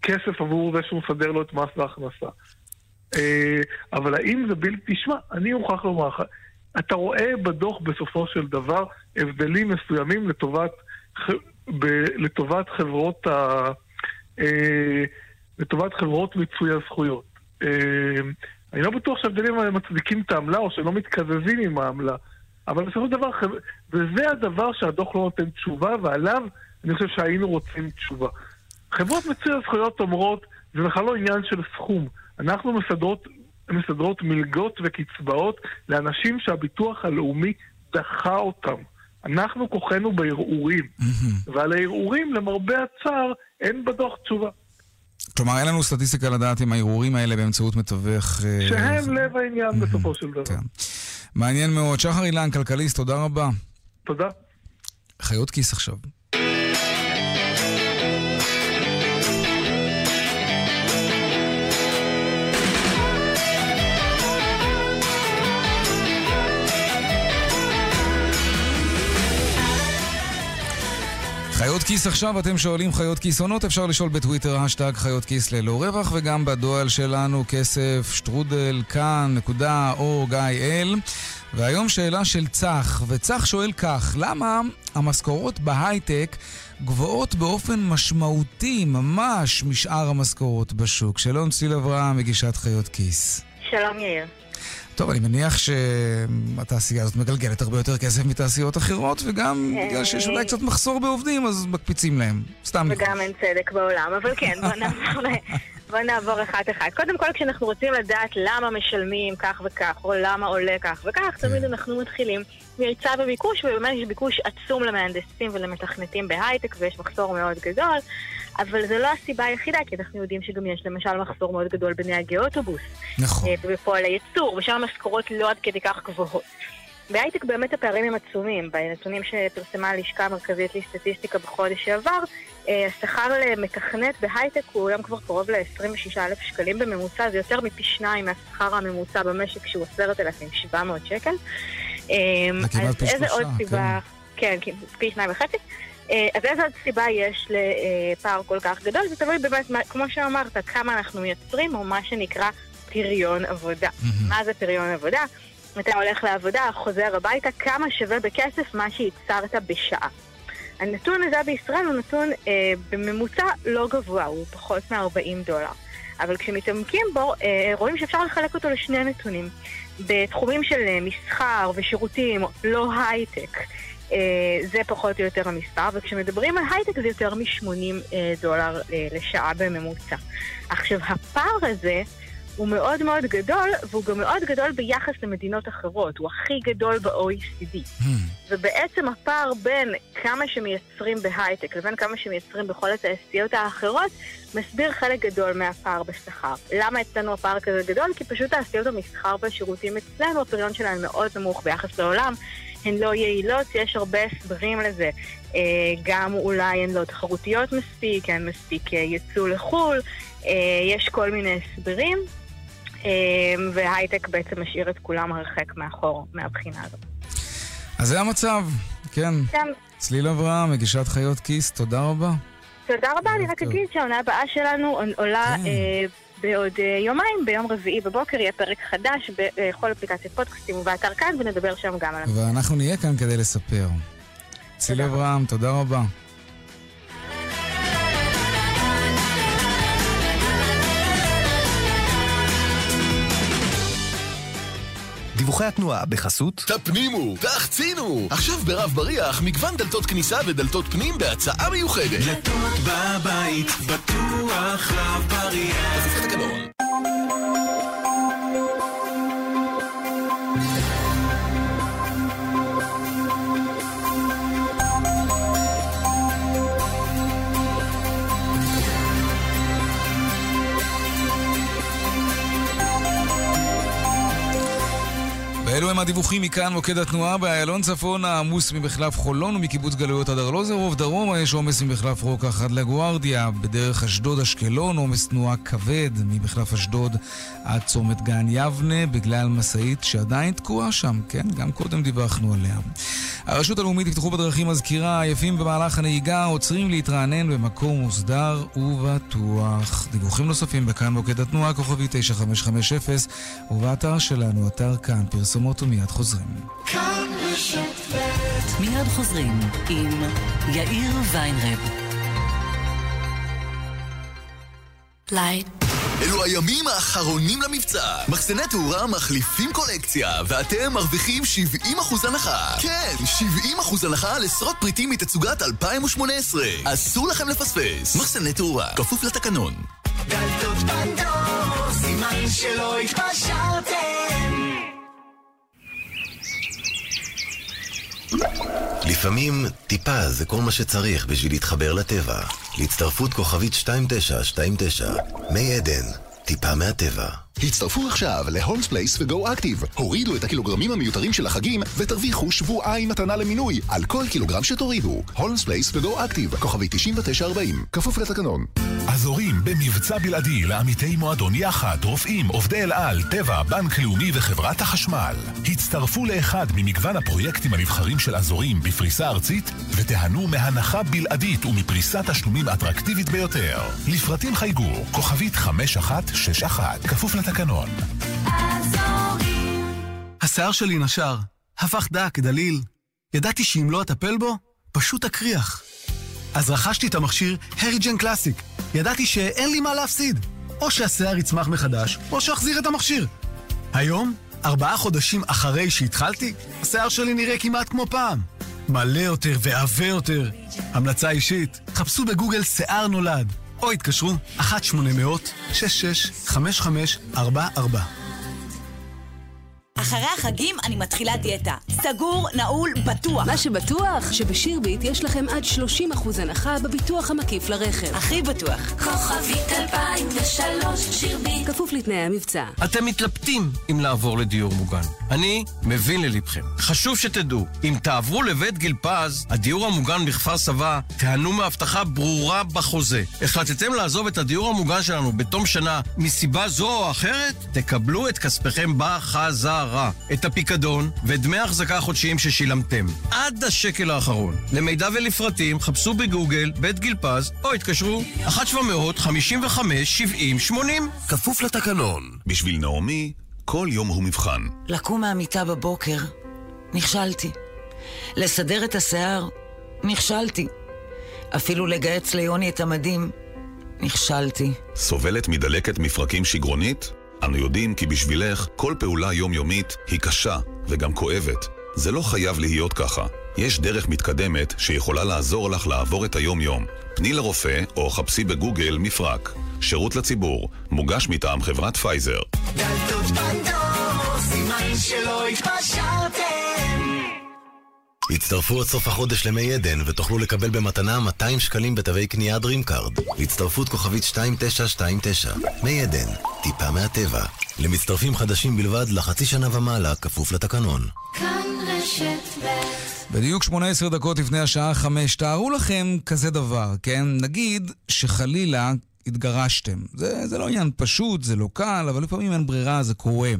Speaker 19: כסף עבור זה שהוא מסדר לו את מס ההכנסה. אה, אבל האם זה בלתי... תשמע, אני מוכרח לומר לך, אתה רואה בדוח בסופו של דבר הבדלים מסוימים לטובת, ב- לטובת חברות ה... לטובת חברות מיצוי הזכויות. אה, אני לא בטוח שההבדלים האלה מצדיקים את העמלה או שלא מתקזזים עם העמלה, אבל בסופו של דבר, וזה הדבר שהדוח לא נותן תשובה, ועליו אני חושב שהיינו רוצים תשובה. חברות מיצוי הזכויות אומרות, זה בכלל לא עניין של סכום. אנחנו מסדרות, מסדרות מלגות וקצבאות לאנשים שהביטוח הלאומי דחה אותם. אנחנו כוחנו בערעורים, ועל הערעורים, למרבה הצער, אין בדוח תשובה.
Speaker 3: כלומר, אין לנו סטטיסטיקה לדעת אם הערעורים האלה באמצעות מתווך... אה,
Speaker 19: שהם לב העניין בסופו של דבר.
Speaker 3: מעניין מאוד. שחר אילן, כלכליסט, תודה רבה.
Speaker 19: תודה.
Speaker 3: חיות כיס עכשיו. חיות כיס עכשיו, אתם שואלים חיות כיס עונות, אפשר לשאול בטוויטר, השטג חיות כיס ללא רווח, וגם בדואל שלנו, כסף שטרודל כאן, נקודה, או גיא אל. והיום שאלה של צח, וצח שואל כך, למה המשכורות בהייטק גבוהות באופן משמעותי ממש משאר המשכורות בשוק? שלום ציל אברהם, מגישת חיות כיס.
Speaker 22: שלום יאיר.
Speaker 3: טוב, אני מניח שהתעשייה הזאת מגלגלת הרבה יותר כסף מתעשיות אחרות, וגם בגלל שיש אולי קצת מחסור בעובדים, אז מקפיצים להם. סתם.
Speaker 22: וגם אין צדק בעולם, אבל כן, בוא נעבור, ל- בוא נעבור אחת-אחת. קודם כל, כשאנחנו רוצים לדעת למה משלמים כך וכך, או למה עולה כך וכך, תמיד אנחנו מתחילים מהיצע וביקוש, ובאמת יש ביקוש עצום למהנדסים ולמתכנתים בהייטק, ויש מחסור מאוד גדול, אבל זו לא הסיבה היחידה, כי אנחנו יודעים שגם יש למשל מחסור מאוד גדול בנהגי אוטובוס.
Speaker 3: נכון.
Speaker 22: אה, ובפועלי ייצור, ושם המשכורות לא עד כדי כך גבוהות. בהייטק באמת הפערים הם עצומים. בנתונים שפרסמה הלשכה המרכזית לסטטיסטיקה בחודש שעבר, אה, השכר למתכנת בהייטק הוא היום כבר קרוב ל-26,000 שקלים בממוצע, זה יותר מפי שניים מהשכר הממוצע במשק שהוא 10,700 שקל. אה,
Speaker 3: זה כמעט פי שלושה.
Speaker 22: כן, כן, פי שניים וחצי. אה, אז איזה עוד סיבה יש לפער כל כך גדול? זה תלוי באמת, כמו שאמרת, כמה אנחנו מייצרים, או מה שנקרא פריון עבודה. מה זה פריון עבודה? אתה הולך לעבודה, חוזר הביתה, כמה שווה בכסף מה שייצרת בשעה. הנתון הזה בישראל הוא נתון אה, בממוצע לא גבוה, הוא פחות מ-40 דולר. אבל כשמתעמקים בו, אה, רואים שאפשר לחלק אותו לשני נתונים. בתחומים של אה, מסחר ושירותים, לא הייטק, זה פחות או יותר המספר, וכשמדברים על הייטק זה יותר מ-80 אה, דולר אה, לשעה בממוצע. עכשיו, הפער הזה הוא מאוד מאוד גדול, והוא גם מאוד גדול ביחס למדינות אחרות, הוא הכי גדול ב-OECD. ובעצם הפער בין כמה שמייצרים בהייטק לבין כמה שמייצרים בכל התעשיות האחרות, מסביר חלק גדול מהפער בשכר. למה אצלנו הפער כזה גדול? כי פשוט תעשיות המסחר והשירותים אצלנו, הפריון שלהן מאוד נמוך ביחס לעולם. הן לא יעילות, יש הרבה הסברים לזה. אה, גם אולי הן לא תחרותיות מספיק, אין מספיק אה, יצוא לחו"ל, אה, יש כל מיני הסברים, והייטק בעצם משאיר את כולם הרחק מאחור מהבחינה הזאת.
Speaker 3: אז זה המצב, כן.
Speaker 22: כן.
Speaker 3: צליל אברהם, מגישת חיות כיס, תודה רבה.
Speaker 22: תודה רבה, אני רק אגיד שהעונה הבאה שלנו עולה
Speaker 3: כן.
Speaker 22: אה, בעוד אה, יומיים, ביום רביעי בבוקר יהיה פרק חדש בכל אפליקציית פודקאסטים ובאתר כאן, ונדבר שם גם על
Speaker 3: ואנחנו נהיה כאן כדי לספר. ציל אברהם, תודה רבה.
Speaker 7: דיווחי התנועה בחסות
Speaker 9: תפנימו, תחצינו! עכשיו ברב בריח מגוון דלתות כניסה ודלתות פנים בהצעה מיוחדת.
Speaker 10: דלתות בבית, בטוח רב בריח.
Speaker 3: ואלו הם הדיווחים מכאן, מוקד התנועה באיילון צפון העמוס ממחלף חולון ומקיבוץ גלויות עד ארלוזרוב דרומה יש עומס ממחלף רוקח עד לגוארדיה, בדרך אשדוד אשקלון עומס תנועה כבד ממחלף אשדוד עד צומת גן יבנה בגלל משאית שעדיין תקועה שם, כן? גם קודם דיווחנו עליה. הרשות הלאומית לבטיחות בדרכים מזכירה, עייפים במהלך הנהיגה עוצרים להתרענן במקום מוסדר ובטוח. דיווחים נוספים בכאן מוקד התנועה, כוכבי 9550, ובאתר שלנו, אתר כאן, פרסומות ומיד חוזרים.
Speaker 10: כאן רשת ב'
Speaker 2: מיד חוזרים עם יאיר ויינרב.
Speaker 10: light
Speaker 23: אלו הימים האחרונים למבצע. מחסני תאורה מחליפים קולקציה, ואתם מרוויחים 70% הנחה. כן, 70% הנחה על עשרות פריטים מתצוגת 2018. אסור לכם לפספס. מחסני תאורה, כפוף לתקנון.
Speaker 10: דלתות פנדור, סימן שלא התפשרתם
Speaker 14: לפעמים טיפה זה כל מה שצריך בשביל להתחבר לטבע. להצטרפות כוכבית 2929, מי עדן, טיפה מהטבע.
Speaker 9: הצטרפו עכשיו ל Holmes Place ו Go Active. הורידו את הקילוגרמים המיותרים של החגים ותרוויחו שבועיים מתנה למינוי על כל קילוגרם שתורידו. Holmes Place ו Go Active, כוכבי 9940, כפוף לתקנון.
Speaker 11: אזורים במבצע בלעדי לעמיתי מועדון יחד, רופאים, עובדי אל על, טבע, בנק לאומי וחברת החשמל. הצטרפו לאחד ממגוון הפרויקטים הנבחרים של אזורים בפריסה ארצית ותיהנו מהנחה בלעדית ומפריסת תשלומים אטרקטיבית ביותר. לפרטים חייגו, כוכבית 5161, כפוף לתקנון.
Speaker 24: השיער שלי נשר, הפך דק, דליל. ידעתי שאם לא אטפל בו, פשוט אקריח. אז רכשתי את המכשיר הריג'ן קלאסיק. ידעתי שאין לי מה להפסיד. או שהשיער יצמח מחדש, או שאחזיר את המכשיר. היום, ארבעה חודשים אחרי שהתחלתי, השיער שלי נראה כמעט כמו פעם. מלא יותר ועבה יותר. המלצה אישית, חפשו בגוגל שיער נולד, או התקשרו 1-800-665544.
Speaker 25: אחרי החגים אני מתחילה דיאטה. סגור, נעול, בטוח.
Speaker 26: מה שבטוח, שבשירביט יש לכם עד 30% הנחה בביטוח המקיף לרכב.
Speaker 25: הכי בטוח.
Speaker 10: כוכבית 2003 שירביט
Speaker 26: כפוף לתנאי המבצע.
Speaker 27: אתם מתלבטים אם לעבור לדיור מוגן. אני מבין ללבכם. חשוב שתדעו, אם תעברו לבית גיל פז, הדיור המוגן בכפר סבא, תיהנו מהבטחה ברורה בחוזה. החלטתם לעזוב את הדיור המוגן שלנו בתום שנה מסיבה זו או אחרת? תקבלו את כספיכם בחזרה. את הפיקדון ואת דמי ההחזקה החודשיים ששילמתם. עד השקל האחרון. למידע ולפרטים חפשו בגוגל בית גיל פז או התקשרו 1-755-70-80
Speaker 23: כפוף לתקנון. בשביל נעמי, כל יום הוא מבחן.
Speaker 28: לקום מהמיטה בבוקר, נכשלתי. לסדר את השיער, נכשלתי. אפילו לגהץ ליוני את המדים, נכשלתי.
Speaker 23: סובלת מדלקת מפרקים שגרונית? אנו יודעים כי בשבילך כל פעולה יומיומית היא קשה וגם כואבת. זה לא חייב להיות ככה. יש דרך מתקדמת שיכולה לעזור לך לעבור את היום-יום. פני לרופא או חפשי בגוגל מפרק. שירות לציבור, מוגש מטעם חברת פייזר.
Speaker 10: דלתות פנדור, סימן שלא התפשרתם
Speaker 14: הצטרפו עד סוף החודש למי עדן ותוכלו לקבל במתנה 200 שקלים בתווי קנייה Dream Card. הצטרפות כוכבית 2929. מי עדן, טיפה מהטבע. למצטרפים חדשים בלבד לחצי שנה ומעלה, כפוף לתקנון.
Speaker 10: כאן רשת ב'
Speaker 3: בדיוק 18 דקות לפני השעה 5, תארו לכם כזה דבר, כן? נגיד שחלילה התגרשתם. זה, זה לא עניין פשוט, זה לא קל, אבל לפעמים אין ברירה, זה קורה.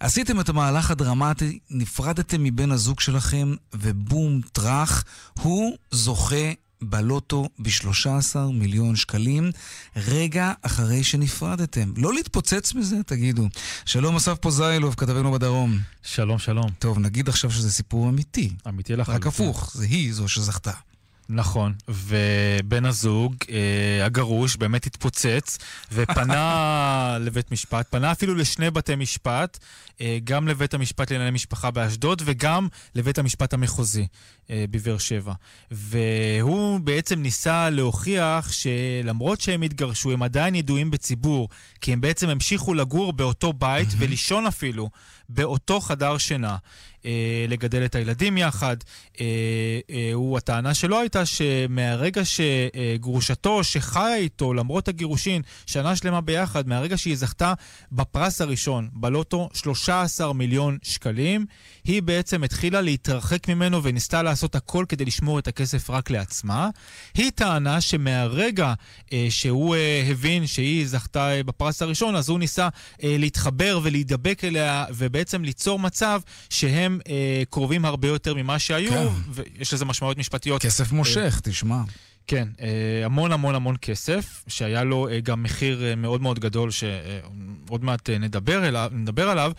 Speaker 3: עשיתם את המהלך הדרמטי, נפרדתם מבן הזוג שלכם, ובום, טראח, הוא זוכה בלוטו ב-13 מיליון שקלים, רגע אחרי שנפרדתם. לא להתפוצץ מזה, תגידו. שלום, אסף פוזיילוב, כתבנו בדרום.
Speaker 29: שלום, שלום.
Speaker 3: טוב, נגיד עכשיו שזה סיפור אמיתי.
Speaker 29: אמיתי לחלוטין.
Speaker 3: רק הפוך, זה היא זו שזכתה.
Speaker 30: נכון, ובן הזוג, אה, הגרוש, באמת התפוצץ, ופנה לבית משפט, פנה אפילו לשני בתי משפט, אה, גם לבית המשפט לענייני משפחה באשדוד, וגם לבית המשפט המחוזי אה, בבאר שבע. והוא בעצם ניסה להוכיח שלמרות שהם התגרשו, הם עדיין ידועים בציבור, כי הם בעצם המשיכו לגור באותו בית ולישון אפילו באותו חדר שינה. אה, לגדל את הילדים יחד. אה, אה, הוא, הטענה שלו הייתה שמהרגע שגרושתו, שחיה איתו, למרות הגירושין, שנה שלמה ביחד, מהרגע שהיא זכתה בפרס הראשון, בלוטו, 13 מיליון שקלים, היא בעצם התחילה להתרחק ממנו וניסתה לעשות הכל כדי לשמור את הכסף רק לעצמה. היא טענה שמהרגע אה, שהוא אה, הבין שהיא זכתה אה, בפרס הראשון, אז הוא ניסה אה, להתחבר ולהידבק אליה, ובעצם ליצור מצב שהם אה, קרובים הרבה יותר ממה שהיו,
Speaker 3: כן.
Speaker 30: ויש לזה משמעויות משפטיות.
Speaker 3: כסף מושך, תשמע.
Speaker 30: כן, אה, המון המון המון כסף, שהיה לו אה, גם מחיר אה, מאוד מאוד גדול, שעוד מעט נדבר, אליו, נדבר עליו,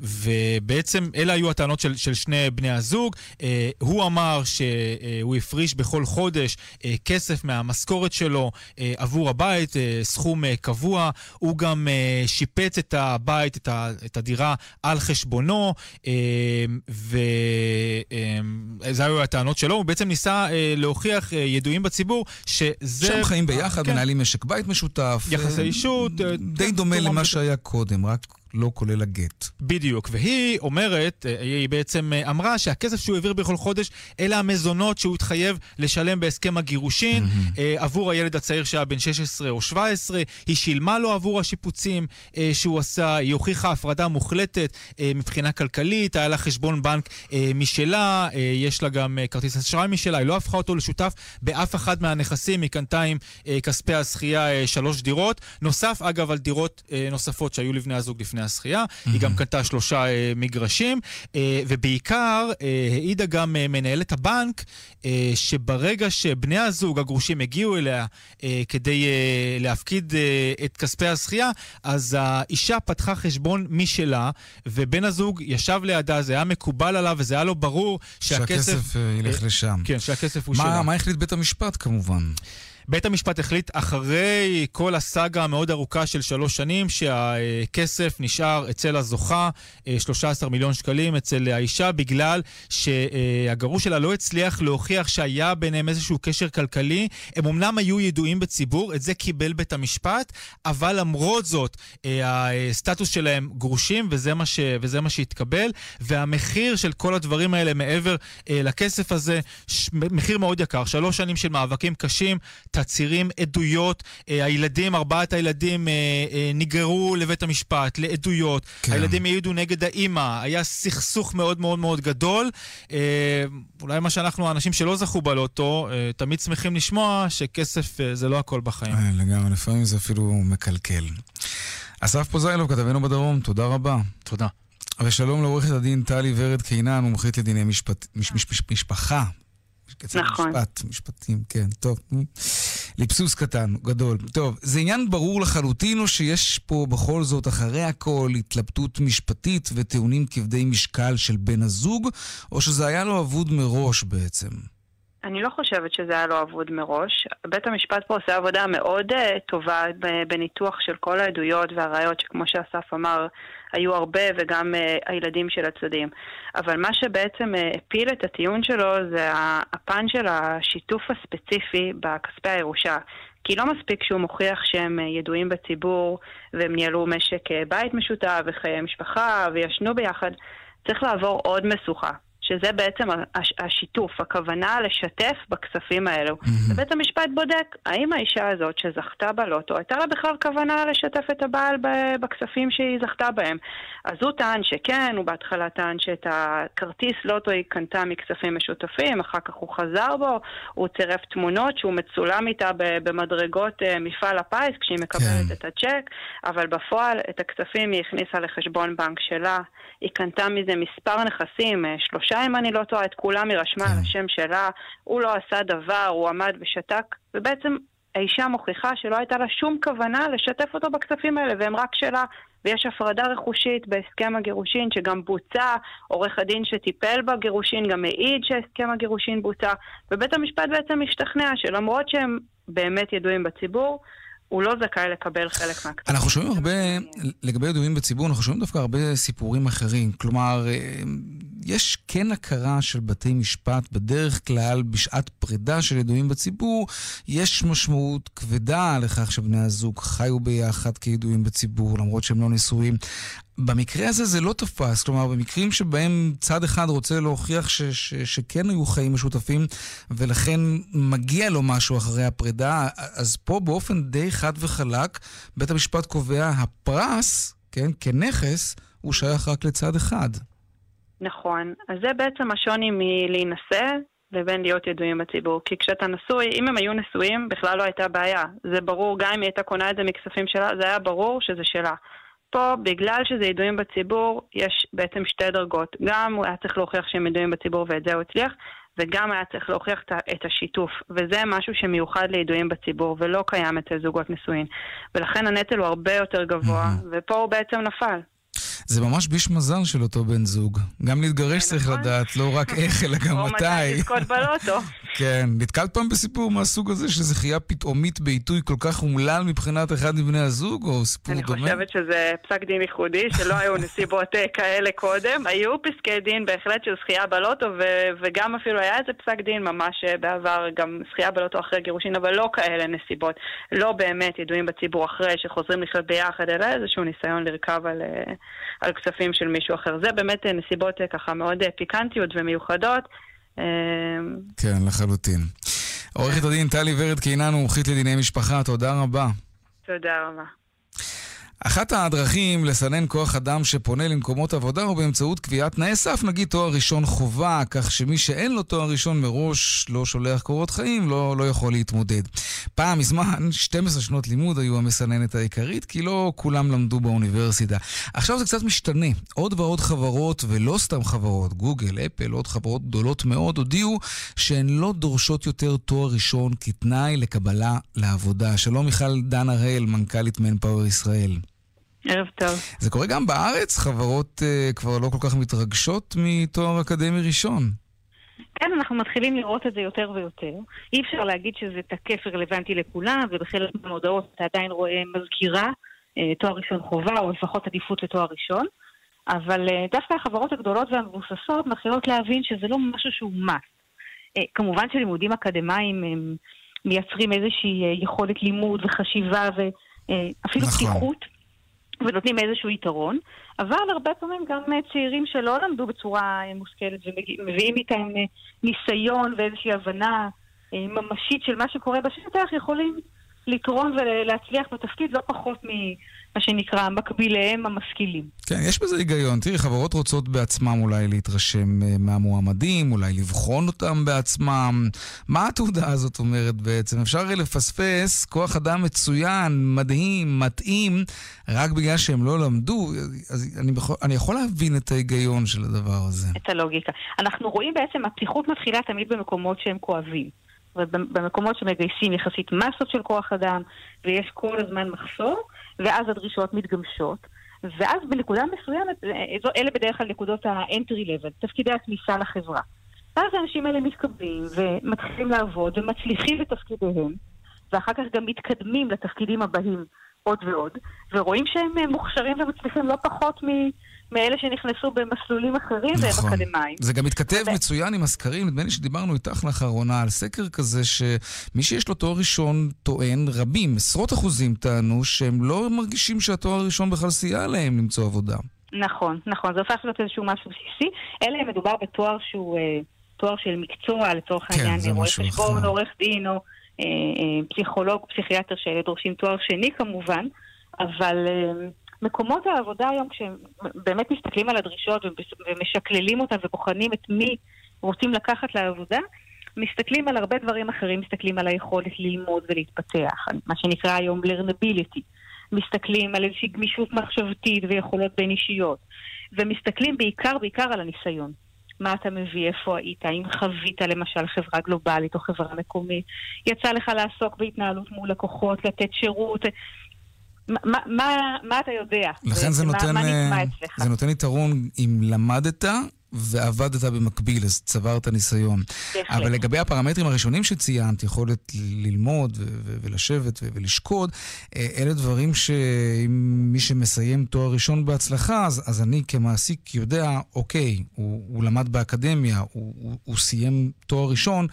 Speaker 30: ובעצם אלה היו הטענות של, של שני בני הזוג. הוא אמר שהוא הפריש בכל חודש כסף מהמשכורת שלו עבור הבית, סכום קבוע. הוא גם שיפץ את הבית, את, את הדירה על חשבונו, וזה היו הטענות שלו. הוא בעצם ניסה להוכיח ידועים בציבור, שזה...
Speaker 3: שהם חיים ביחד, כן. מנהלים משק בית משותף.
Speaker 30: יחסי אישות.
Speaker 3: די דומה למה שהיה קודם, רק לא כולל הגט.
Speaker 30: בדיוק, והיא אומרת, אה, היא בעצם אה, אמרה שהכסף שהוא העביר בכל חודש, אלה המזונות שהוא התחייב לשלם בהסכם הגירושין mm-hmm. עבור הילד הצעיר שהיה בן 16 או 17, היא שילמה לו עבור השיפוצים שהוא עשה, היא הוכיחה הפרדה מוחלטת מבחינה כלכלית, היה לה חשבון בנק משלה, יש לה גם כרטיס אשראי משלה, היא לא הפכה אותו לשותף באף אחד מהנכסים, היא קנתה עם כספי הזכייה שלוש דירות, נוסף אגב על דירות נוספות שהיו לבני הזוג לפני לפני השחייה. Mm-hmm. היא גם קנתה שלושה אה, מגרשים, אה, ובעיקר אה, העידה גם אה, מנהלת הבנק, אה, שברגע שבני הזוג הגרושים הגיעו אליה אה, כדי אה, להפקיד אה, את כספי השחייה, אז האישה פתחה חשבון משלה, ובן הזוג ישב לידה, זה היה מקובל עליו וזה היה לו ברור שהכסף...
Speaker 3: שהכסף אה, ילך
Speaker 30: אה,
Speaker 3: לשם.
Speaker 30: כן, שהכסף הוא
Speaker 3: מה,
Speaker 30: שלה.
Speaker 3: מה החליט בית המשפט כמובן?
Speaker 30: בית המשפט החליט אחרי כל הסאגה המאוד ארוכה של שלוש שנים שהכסף נשאר אצל הזוכה, 13 מיליון שקלים אצל האישה, בגלל שהגרוש שלה לא הצליח להוכיח שהיה ביניהם איזשהו קשר כלכלי. הם אמנם היו ידועים בציבור, את זה קיבל בית המשפט, אבל למרות זאת הסטטוס שלהם גרושים וזה מה, ש... וזה מה שהתקבל, והמחיר של כל הדברים האלה מעבר לכסף הזה, מחיר מאוד יקר, שלוש שנים של מאבקים קשים. תצהירים, עדויות. אה, הילדים, ארבעת הילדים אה, אה, נגררו לבית המשפט לעדויות. כן. הילדים העידו נגד האימא. היה סכסוך מאוד מאוד מאוד גדול. אולי מה שאנחנו, האנשים שלא זכו בלוטו, תמיד שמחים לשמוע שכסף זה לא הכל בחיים.
Speaker 3: לגמרי, לפעמים זה אפילו מקלקל. אסף פוזיילוב, כתבנו בדרום, תודה רבה.
Speaker 30: תודה.
Speaker 3: ושלום לעורכת הדין טלי ורד קינן, מומחית לדיני משפט, מש, מש, מש, משפחה.
Speaker 4: נכון.
Speaker 3: משפט, משפטים, כן, טוב. ליפסוס קטן, גדול. טוב, זה עניין ברור לחלוטין, או שיש פה בכל זאת, אחרי הכל, התלבטות משפטית וטיעונים כבדי משקל של בן הזוג, או שזה היה לו אבוד מראש בעצם?
Speaker 4: אני לא חושבת שזה היה לו אבוד מראש. בית המשפט פה עושה עבודה מאוד uh, טובה בניתוח של כל העדויות והראיות, שכמו שאסף אמר, היו הרבה וגם uh, הילדים של הצדדים. אבל מה שבעצם uh, הפיל את הטיעון שלו זה הפן של השיתוף הספציפי בכספי הירושה. כי לא מספיק שהוא מוכיח שהם ידועים בציבור והם ניהלו משק בית משותף וחיי משפחה וישנו ביחד, צריך לעבור עוד משוכה. שזה בעצם השיתוף, הכוונה לשתף בכספים האלו. Mm-hmm. ובית המשפט בודק האם האישה הזאת שזכתה בלוטו, הייתה לה בכלל כוונה לשתף את הבעל בכספים שהיא זכתה בהם. אז הוא טען שכן, הוא בהתחלה טען שאת הכרטיס לוטו היא קנתה מכספים משותפים, אחר כך הוא חזר בו, הוא צירף תמונות שהוא מצולם איתה במדרגות אה, מפעל הפיס כשהיא מקבלת כן. את הצ'ק, אבל בפועל את הכספים היא הכניסה לחשבון בנק שלה. היא קנתה מזה מספר נכסים, אה, שלושה אם אני לא טועה, את כולם היא רשמה על כן. השם שלה, הוא לא עשה דבר, הוא עמד ושתק, ובעצם האישה מוכיחה שלא הייתה לה שום כוונה לשתף אותו בכספים האלה, והם רק שלה. ויש הפרדה רכושית בהסכם הגירושין שגם בוצע, עורך הדין שטיפל בגירושין גם העיד שהסכם הגירושין בוצע, ובית המשפט בעצם משתכנע שלמרות שהם באמת ידועים בציבור, הוא לא זכאי לקבל חלק מהכספים.
Speaker 3: אנחנו שומעים הרבה, לגבי ידועים בציבור, אנחנו שומעים דווקא הרבה סיפורים אחרים. כלומר, אה, יש כן הכרה של בתי משפט, בדרך כלל בשעת פרידה של ידועים בציבור, יש משמעות כבדה לכך שבני הזוג חיו ביחד כידועים בציבור, למרות שהם לא נשואים. במקרה הזה זה לא תפס, כלומר, במקרים שבהם צד אחד רוצה להוכיח ש- ש- שכן היו חיים משותפים, ולכן מגיע לו משהו אחרי הפרידה, אז פה באופן די חד וחלק, בית המשפט קובע, הפרס, כן, כנכס, הוא שייך רק לצד אחד.
Speaker 4: נכון. אז זה בעצם השוני מלהינשא לבין להיות ידועים בציבור. כי כשאתה נשוי, אם הם היו נשואים, בכלל לא הייתה בעיה. זה ברור, גם אם היא הייתה קונה את זה מכספים שלה, זה היה ברור שזה שלה. פה, בגלל שזה ידועים בציבור, יש בעצם שתי דרגות. גם הוא היה צריך להוכיח שהם ידועים בציבור ואת זה הוא הצליח, וגם היה צריך להוכיח את השיתוף. וזה משהו שמיוחד לידועים בציבור, ולא קיים אצל זוגות נשואים. ולכן הנטל הוא הרבה יותר גבוה, ופה הוא בעצם נפל.
Speaker 3: זה ממש ביש מזל של אותו בן זוג. גם להתגרש צריך לדעת, לא רק איך, אלא גם
Speaker 4: או מתי
Speaker 3: מתי.
Speaker 4: לזכות בלוטו.
Speaker 3: כן, נתקלת פעם בסיפור מהסוג הזה של זכייה פתאומית בעיתוי כל כך אומלל מבחינת אחד מבני הזוג, או סיפור
Speaker 4: אני
Speaker 3: דומה?
Speaker 4: חושבת שזה פסק דין ייחודי, שלא היו נסיבות אה, כאלה קודם. היו פסקי דין בהחלט של זכייה בלוטו, ו- וגם אפילו היה איזה פסק דין ממש אה, בעבר, גם זכייה בלוטו אחרי גירושין, אבל לא כאלה נסיבות. לא באמת ידועים בציבור אחרי שחוזרים לחיות ביחד, אלא איזשהו ניסיון לרכב על, אה, על כספים של מישהו אחר. זה באמת אה, נסיבות אה, ככה מאוד אה, פיקנטיות ומיוחדות. אה,
Speaker 3: כן, לחלוטין. עורכת הדין טלי ורד קינן, מומחית לדיני משפחה, תודה רבה.
Speaker 4: תודה רבה.
Speaker 3: אחת הדרכים לסנן כוח אדם שפונה למקומות עבודה הוא באמצעות קביעת תנאי סף, נגיד תואר ראשון חובה, כך שמי שאין לו תואר ראשון מראש לא שולח קורות חיים, לא, לא יכול להתמודד. פעם מזמן, 12 שנות לימוד היו המסננת העיקרית, כי לא כולם למדו באוניברסיטה. עכשיו זה קצת משתנה. עוד ועוד חברות, ולא סתם חברות, גוגל, אפל, עוד חברות גדולות מאוד, הודיעו שהן לא דורשות יותר תואר ראשון כתנאי לקבלה לעבודה. שלום מיכל דן הראל, מנכ"לית מנפאוור ישראל.
Speaker 4: ערב טוב.
Speaker 3: זה קורה גם בארץ, חברות uh, כבר לא כל כך מתרגשות מתואר אקדמי ראשון.
Speaker 31: כן, אנחנו מתחילים לראות את זה יותר ויותר. אי אפשר להגיד שזה תקף ורלוונטי לכולם, ובחלק מהמודעות אתה עדיין רואה מזכירה, אה, תואר ראשון חובה, או לפחות עדיפות לתואר ראשון. אבל אה, דווקא החברות הגדולות והמבוססות מתחילות להבין שזה לא משהו שהוא must. אה, כמובן שלימודים אקדמיים הם מייצרים איזושהי יכולת לימוד וחשיבה ואפילו
Speaker 32: נכון.
Speaker 31: פתיחות. ונותנים איזשהו יתרון, אבל הרבה פעמים גם אה, צעירים שלא למדו בצורה אה, מושכלת ומביאים איתם אה, ניסיון ואיזושהי הבנה ממשית של מה שקורה בשטח, יכולים לתרום ולהצליח בתפקיד לא פחות ממה שנקרא מקביליהם המשכילים.
Speaker 3: כן, יש בזה היגיון. תראי, חברות רוצות בעצמם אולי להתרשם אה, מהמועמדים, אולי לבחון אותם בעצמם. מה התעודה הזאת אומרת בעצם? אפשר הרי לפספס כוח אדם מצוין, מדהים, מתאים, רק בגלל שהם לא למדו. אז אני, יכול, אני יכול להבין את ההיגיון של הדבר הזה.
Speaker 31: את הלוגיקה. אנחנו רואים בעצם, הפתיחות מתחילה תמיד במקומות שהם כואבים. ובמקומות שמגייסים יחסית מסות של כוח אדם, ויש כל הזמן מחסור, ואז הדרישות מתגמשות. ואז בנקודה מסוימת, אה, זו- אלה בדרך כלל נקודות ה-entry level, תפקידי הכניסה לחברה. ואז האנשים האלה מתקבלים ומתחילים לעבוד ומצליחים בתפקידיהם, ואחר כך גם מתקדמים לתפקידים הבאים עוד ועוד, ורואים שהם אה, מוכשרים ומצליחים לא פחות מ- מאלה שנכנסו במסלולים אחרים והם
Speaker 3: נכון.
Speaker 31: אקדמאים.
Speaker 3: זה גם מתכתב מצוין עם הסקרים, נדמה לי שדיברנו איתך לאחרונה על סקר כזה, שמי שיש לו תואר ראשון טוען, רבים, עשרות אחוזים טענו, שהם לא מרגישים שהתואר הראשון בכלל סייע להם למצוא עבודה.
Speaker 31: נכון, נכון, זה הופך להיות איזשהו משהו בסיסי, אלא אם מדובר בתואר שהוא אה, תואר של מקצוע, לצורך
Speaker 3: כן,
Speaker 31: העניין,
Speaker 3: זה
Speaker 31: רואה חשבון. עורך דין או אה, אה, פסיכולוג, פסיכיאטר שאלה דורשים תואר שני כמובן, אבל אה, מקומות העבודה היום, כשהם באמת מסתכלים על הדרישות ומש- ומשקללים אותן ובוחנים את מי רוצים לקחת לעבודה, מסתכלים על הרבה דברים אחרים, מסתכלים על היכולת ללמוד ולהתפתח, מה שנקרא היום learnability. מסתכלים על איזושהי גמישות מחשבתית ויכולות בין אישיות, ומסתכלים בעיקר בעיקר על הניסיון. מה אתה מביא, איפה היית, האם חווית למשל חברה גלובלית או חברה מקומית, יצא לך לעסוק בהתנהלות מול לקוחות, לתת שירות, מה, מה, מה אתה יודע?
Speaker 3: לכן זה
Speaker 31: מה-
Speaker 3: נותן,
Speaker 31: מה נשמע
Speaker 3: אה? זה נותן יתרון אם למדת ועבדת במקביל, אז צברת ניסיון.
Speaker 31: בהחלט.
Speaker 3: אבל לגבי הפרמטרים הראשונים שציינת, יכולת ללמוד ולשבת ולשקוד, אה, אלה דברים שאם מי שמסיים תואר ראשון בהצלחה, אז, אז אני כמעסיק יודע, אוקיי, הוא, הוא למד באקדמיה, הוא, הוא, הוא סיים תואר ראשון,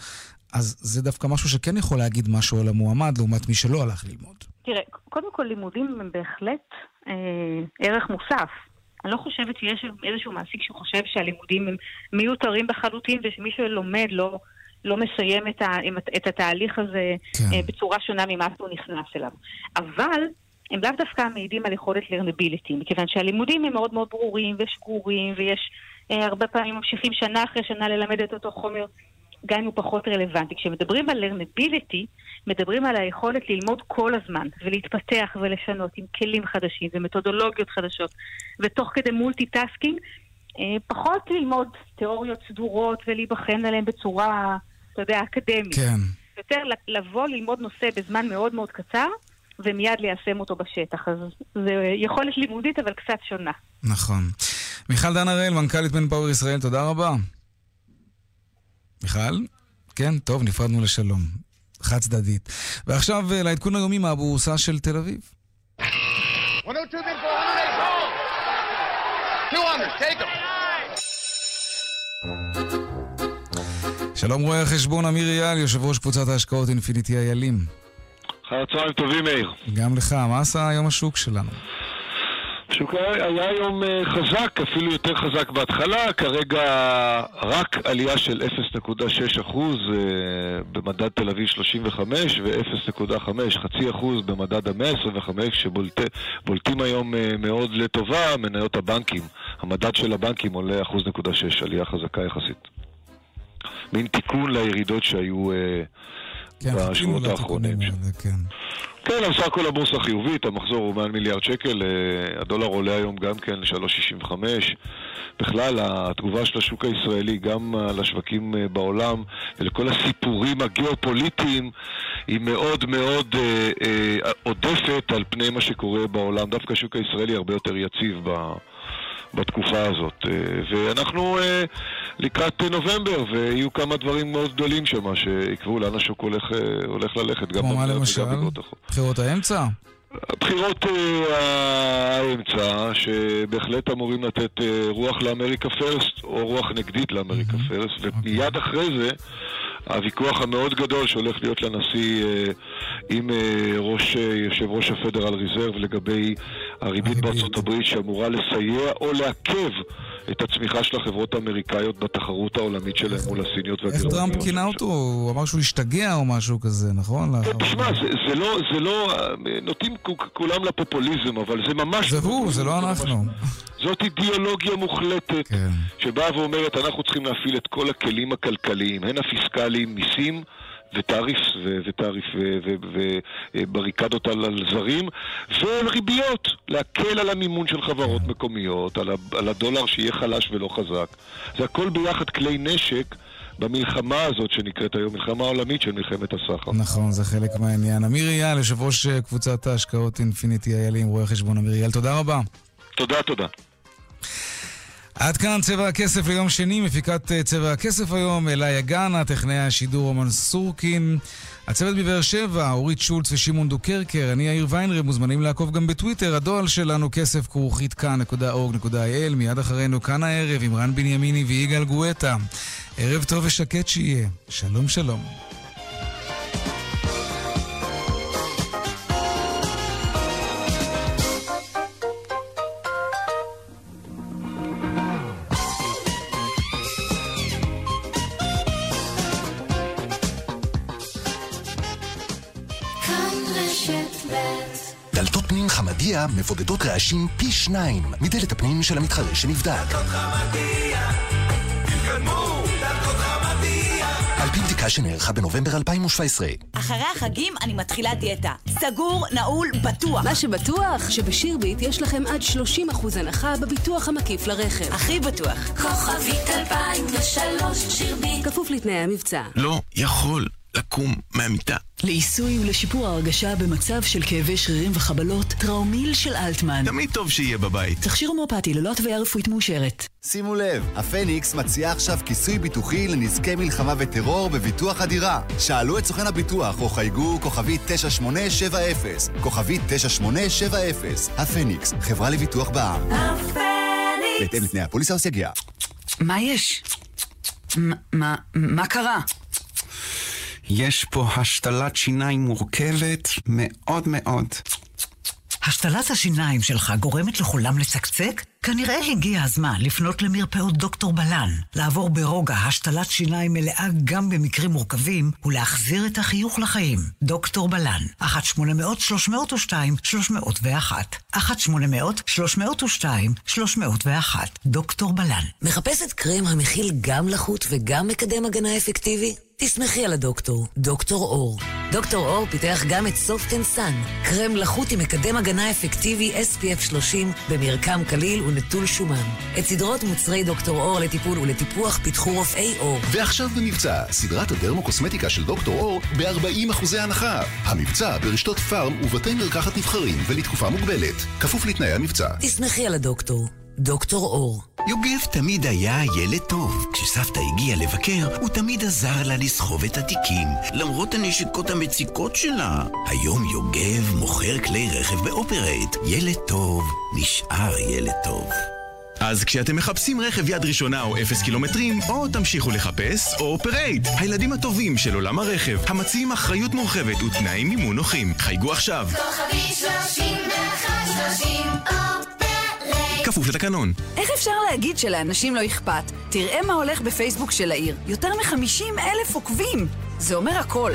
Speaker 3: אז זה דווקא משהו שכן יכול להגיד משהו על המועמד לעומת מי שלא הלך ללמוד.
Speaker 31: תראה, קודם כל לימודים הם בהחלט אה, ערך מוסף. אני לא חושבת שיש איזשהו מעסיק שחושב שהלימודים הם מיותרים לחלוטין ושמי שלומד לא, לא מסיים את, ה, את התהליך הזה
Speaker 3: כן.
Speaker 31: אה, בצורה שונה ממה שהוא נכנס אליו. אבל הם לאו דווקא מעידים על יכולת learnability, מכיוון שהלימודים הם מאוד מאוד ברורים ושגורים ויש אה, הרבה פעמים ממשיכים שנה אחרי שנה ללמד את אותו חומר גם אם הוא פחות רלוונטי. כשמדברים על learnability, מדברים על היכולת ללמוד כל הזמן, ולהתפתח ולשנות עם כלים חדשים ומתודולוגיות חדשות, ותוך כדי multitasking, אה, פחות ללמוד תיאוריות סדורות ולהיבחן עליהן בצורה, אתה יודע, אקדמית.
Speaker 3: כן.
Speaker 31: יותר לבוא ללמוד נושא בזמן מאוד מאוד קצר, ומיד ליישם אותו בשטח. אז זה יכולת לימודית, אבל קצת שונה.
Speaker 3: נכון. מיכל דן הראל, מנכ"לית Manpower ישראל, תודה רבה. מיכל? כן, טוב, נפרדנו לשלום. חד צדדית. ועכשיו אה, לעדכון היומי מהבורסה של תל אביב.
Speaker 33: 102 bid for 108. 200, take them.
Speaker 3: שלום רואה החשבון אמיר אייל, יושב ראש קבוצת ההשקעות אינפיניטי איילים.
Speaker 34: אחר הצהריים טובים, מאיר.
Speaker 3: גם לך, מה עשה היום השוק שלנו?
Speaker 34: השוק היה היום אה, חזק, אפילו יותר חזק בהתחלה, כרגע רק עלייה של 0.6 אחוז אה, במדד תל אביב 35 ו-0.5, חצי אחוז במדד המאה ה-25, שבולטים היום אה, מאוד לטובה מניות הבנקים. המדד של הבנקים עולה 1.6, עלייה חזקה יחסית. מין תיקון לירידות שהיו
Speaker 3: כן,
Speaker 34: בשבועות האחרונים.
Speaker 3: כן.
Speaker 34: כן, אבל סך הכל הבורסה חיובית, המחזור הוא מעל מיליארד שקל, אה, הדולר עולה היום גם כן ל-3.65. בכלל, התגובה של השוק הישראלי, גם על השווקים אה, בעולם, ולכל הסיפורים הגיאופוליטיים, היא מאוד מאוד אה, אה, עודפת על פני מה שקורה בעולם. דווקא השוק הישראלי הרבה יותר יציב ב... בתקופה הזאת. אה, ואנחנו אה, לקראת אה, נובמבר, ויהיו כמה דברים מאוד גדולים שם שיקבעו לאן השוק הולך, הולך ללכת,
Speaker 3: כמו מה למשל? בחירות האמצע?
Speaker 34: הבחירות אה, האמצע, שבהחלט אמורים לתת רוח לאמריקה פרסט, או רוח נגדית לאמריקה פרסט, ומיד אחרי זה, הוויכוח המאוד גדול שהולך להיות לנשיא אה, עם אה, ראש, אה, יושב ראש הפדרל ריזרב לגבי הריבית בארצות הברית שאמורה לסייע או לעכב את הצמיחה של החברות האמריקאיות בתחרות העולמית שלהם מול הסיניות
Speaker 3: איך
Speaker 34: והגרמניות.
Speaker 3: טראמפ כינה אותו? הוא אמר שהוא השתגע או משהו כזה, נכון?
Speaker 34: תשמע, זה, לא, זה לא, נוטים כולם לפופוליזם, אבל זה ממש...
Speaker 3: זה הוא, זה לא אנחנו.
Speaker 34: זאת אידיאולוגיה מוחלטת,
Speaker 3: כן.
Speaker 34: שבאה ואומרת, אנחנו צריכים להפעיל את כל הכלים הכלכליים, הן הפיסקליים, מיסים, ותעריף, ותעריף, ובריקדות על, על זרים, וריביות, להקל על המימון של חברות מקומיות, על, על הדולר שיהיה חלש ולא חזק. זה הכל ביחד כלי נשק. במלחמה הזאת שנקראת היום מלחמה עולמית של מלחמת הסחר.
Speaker 3: נכון, זה חלק מהעניין. אמיר אייל, יושב ראש אה, קבוצת ההשקעות Infinity אילים, רואה חשבון אמיר אייל, תודה רבה.
Speaker 34: תודה, תודה.
Speaker 3: עד כאן צבע הכסף ליום שני, מפיקת אה, צבע הכסף היום, אלה יגנה, טכנאי השידור רומן סורקין. הצוות בבאר שבע, אורית שולץ ושמעון דוקרקר, אני יאיר ויינרב, מוזמנים לעקוב גם בטוויטר, הדואל שלנו כסף כרוכית כאן.org.il, מיד אחרינו כאן הערב עם רן בנימיני ויגאל גואטה. ערב טוב ושקט שיהיה. שלום שלום.
Speaker 9: מבודדות רעשים פי שניים מדלת הפנים של המתחרה שנבדק.
Speaker 7: על פי בדיקה שנערכה בנובמבר 2017.
Speaker 25: אחרי החגים אני מתחילה דיאטה. סגור, נעול, בטוח.
Speaker 26: מה שבטוח, שבשירביט יש לכם עד 30% הנחה בביטוח המקיף לרכב.
Speaker 25: הכי בטוח.
Speaker 10: כוכבית 2003 שירביט.
Speaker 26: כפוף לתנאי המבצע.
Speaker 35: לא יכול לקום מהמיטה.
Speaker 36: לעיסוי ולשיפור ההרגשה במצב של כאבי שרירים וחבלות, טראומיל של אלטמן.
Speaker 35: תמיד טוב שיהיה בבית.
Speaker 36: תכשיר הומואפטי ללא התוויה רפואית מאושרת.
Speaker 37: שימו לב, הפניקס מציע עכשיו כיסוי ביטוחי לנזקי מלחמה וטרור בביטוח הדירה. שאלו את סוכן הביטוח או חייגו כוכבית 9870. כוכבית 9870. הפניקס, חברה לביטוח בע"מ.
Speaker 10: הפניקס.
Speaker 37: בהתאם לתנאי הפוליסה או סייגיה.
Speaker 36: מה יש? מה, מה קרה?
Speaker 35: יש פה השתלת שיניים מורכבת מאוד מאוד.
Speaker 36: השתלת השיניים שלך גורמת לכולם לצקצק? כנראה הגיע הזמן לפנות למרפאות דוקטור בלן, לעבור ברוגע השתלת שיניים מלאה גם במקרים מורכבים, ולהחזיר את החיוך לחיים. דוקטור בלן, 1-800-302-301. 1-800-302-301. דוקטור בלן.
Speaker 2: מחפשת קרם המכיל גם לחות וגם מקדם הגנה אפקטיבי? תסמכי על הדוקטור, דוקטור אור. דוקטור אור פיתח גם את סופטן סאן, קרם לחות עם מקדם הגנה אפקטיבי SPF 30 במרקם קליל ונטול שומן. את סדרות מוצרי דוקטור אור לטיפול ולטיפוח פיתחו רופאי אור.
Speaker 9: ועכשיו במבצע, סדרת הדרמוקוסמטיקה של דוקטור אור ב-40 אחוזי הנחה. המבצע ברשתות פארם ובתי מרקחת נבחרים ולתקופה מוגבלת. כפוף לתנאי המבצע.
Speaker 2: תסמכי על הדוקטור, דוקטור אור.
Speaker 38: יוגב תמיד היה ילד טוב. כשסבתא הגיעה לבקר, הוא תמיד עזר לה לסחוב את התיקים, למרות הנשיקות המציקות שלה. היום יוגב מוכר כלי רכב באופרייט. ילד טוב נשאר ילד טוב.
Speaker 35: אז כשאתם מחפשים רכב יד ראשונה או אפס קילומטרים, או תמשיכו לחפש, או אופרייט. הילדים הטובים של עולם הרכב, המציעים אחריות מורחבת ותנאי מימון נוחים. חייגו עכשיו.
Speaker 10: כוכבית 3130 אופרייט.
Speaker 35: כפוף לתקנון.
Speaker 36: איך אפשר להגיד שלאנשים לא אכפת? תראה מה הולך בפייסבוק של העיר. יותר מ-50 אלף עוקבים. זה אומר הכל.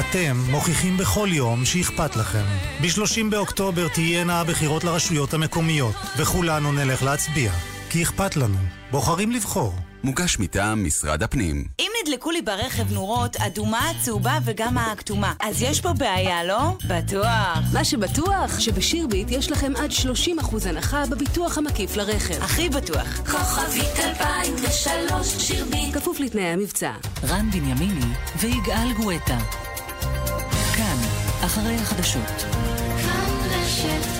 Speaker 39: אתם מוכיחים בכל יום שאכפת לכם. ב-30 באוקטובר תהיינה הבחירות לרשויות המקומיות, וכולנו נלך להצביע. כי אכפת לנו. בוחרים לבחור.
Speaker 40: מוגש מטעם משרד הפנים.
Speaker 25: אם נדלקו לי ברכב נורות אדומה, צהובה וגם הכתומה, אז יש פה בעיה, לא? בטוח.
Speaker 26: מה שבטוח, שבשירביט יש לכם עד 30% הנחה בביטוח המקיף לרכב.
Speaker 25: הכי בטוח.
Speaker 10: כוכבית 2003 שירביט.
Speaker 26: כפוף לתנאי המבצע.
Speaker 36: רן בנימיני ויגאל גואטה. כאן, אחרי החדשות.
Speaker 10: כאן רשת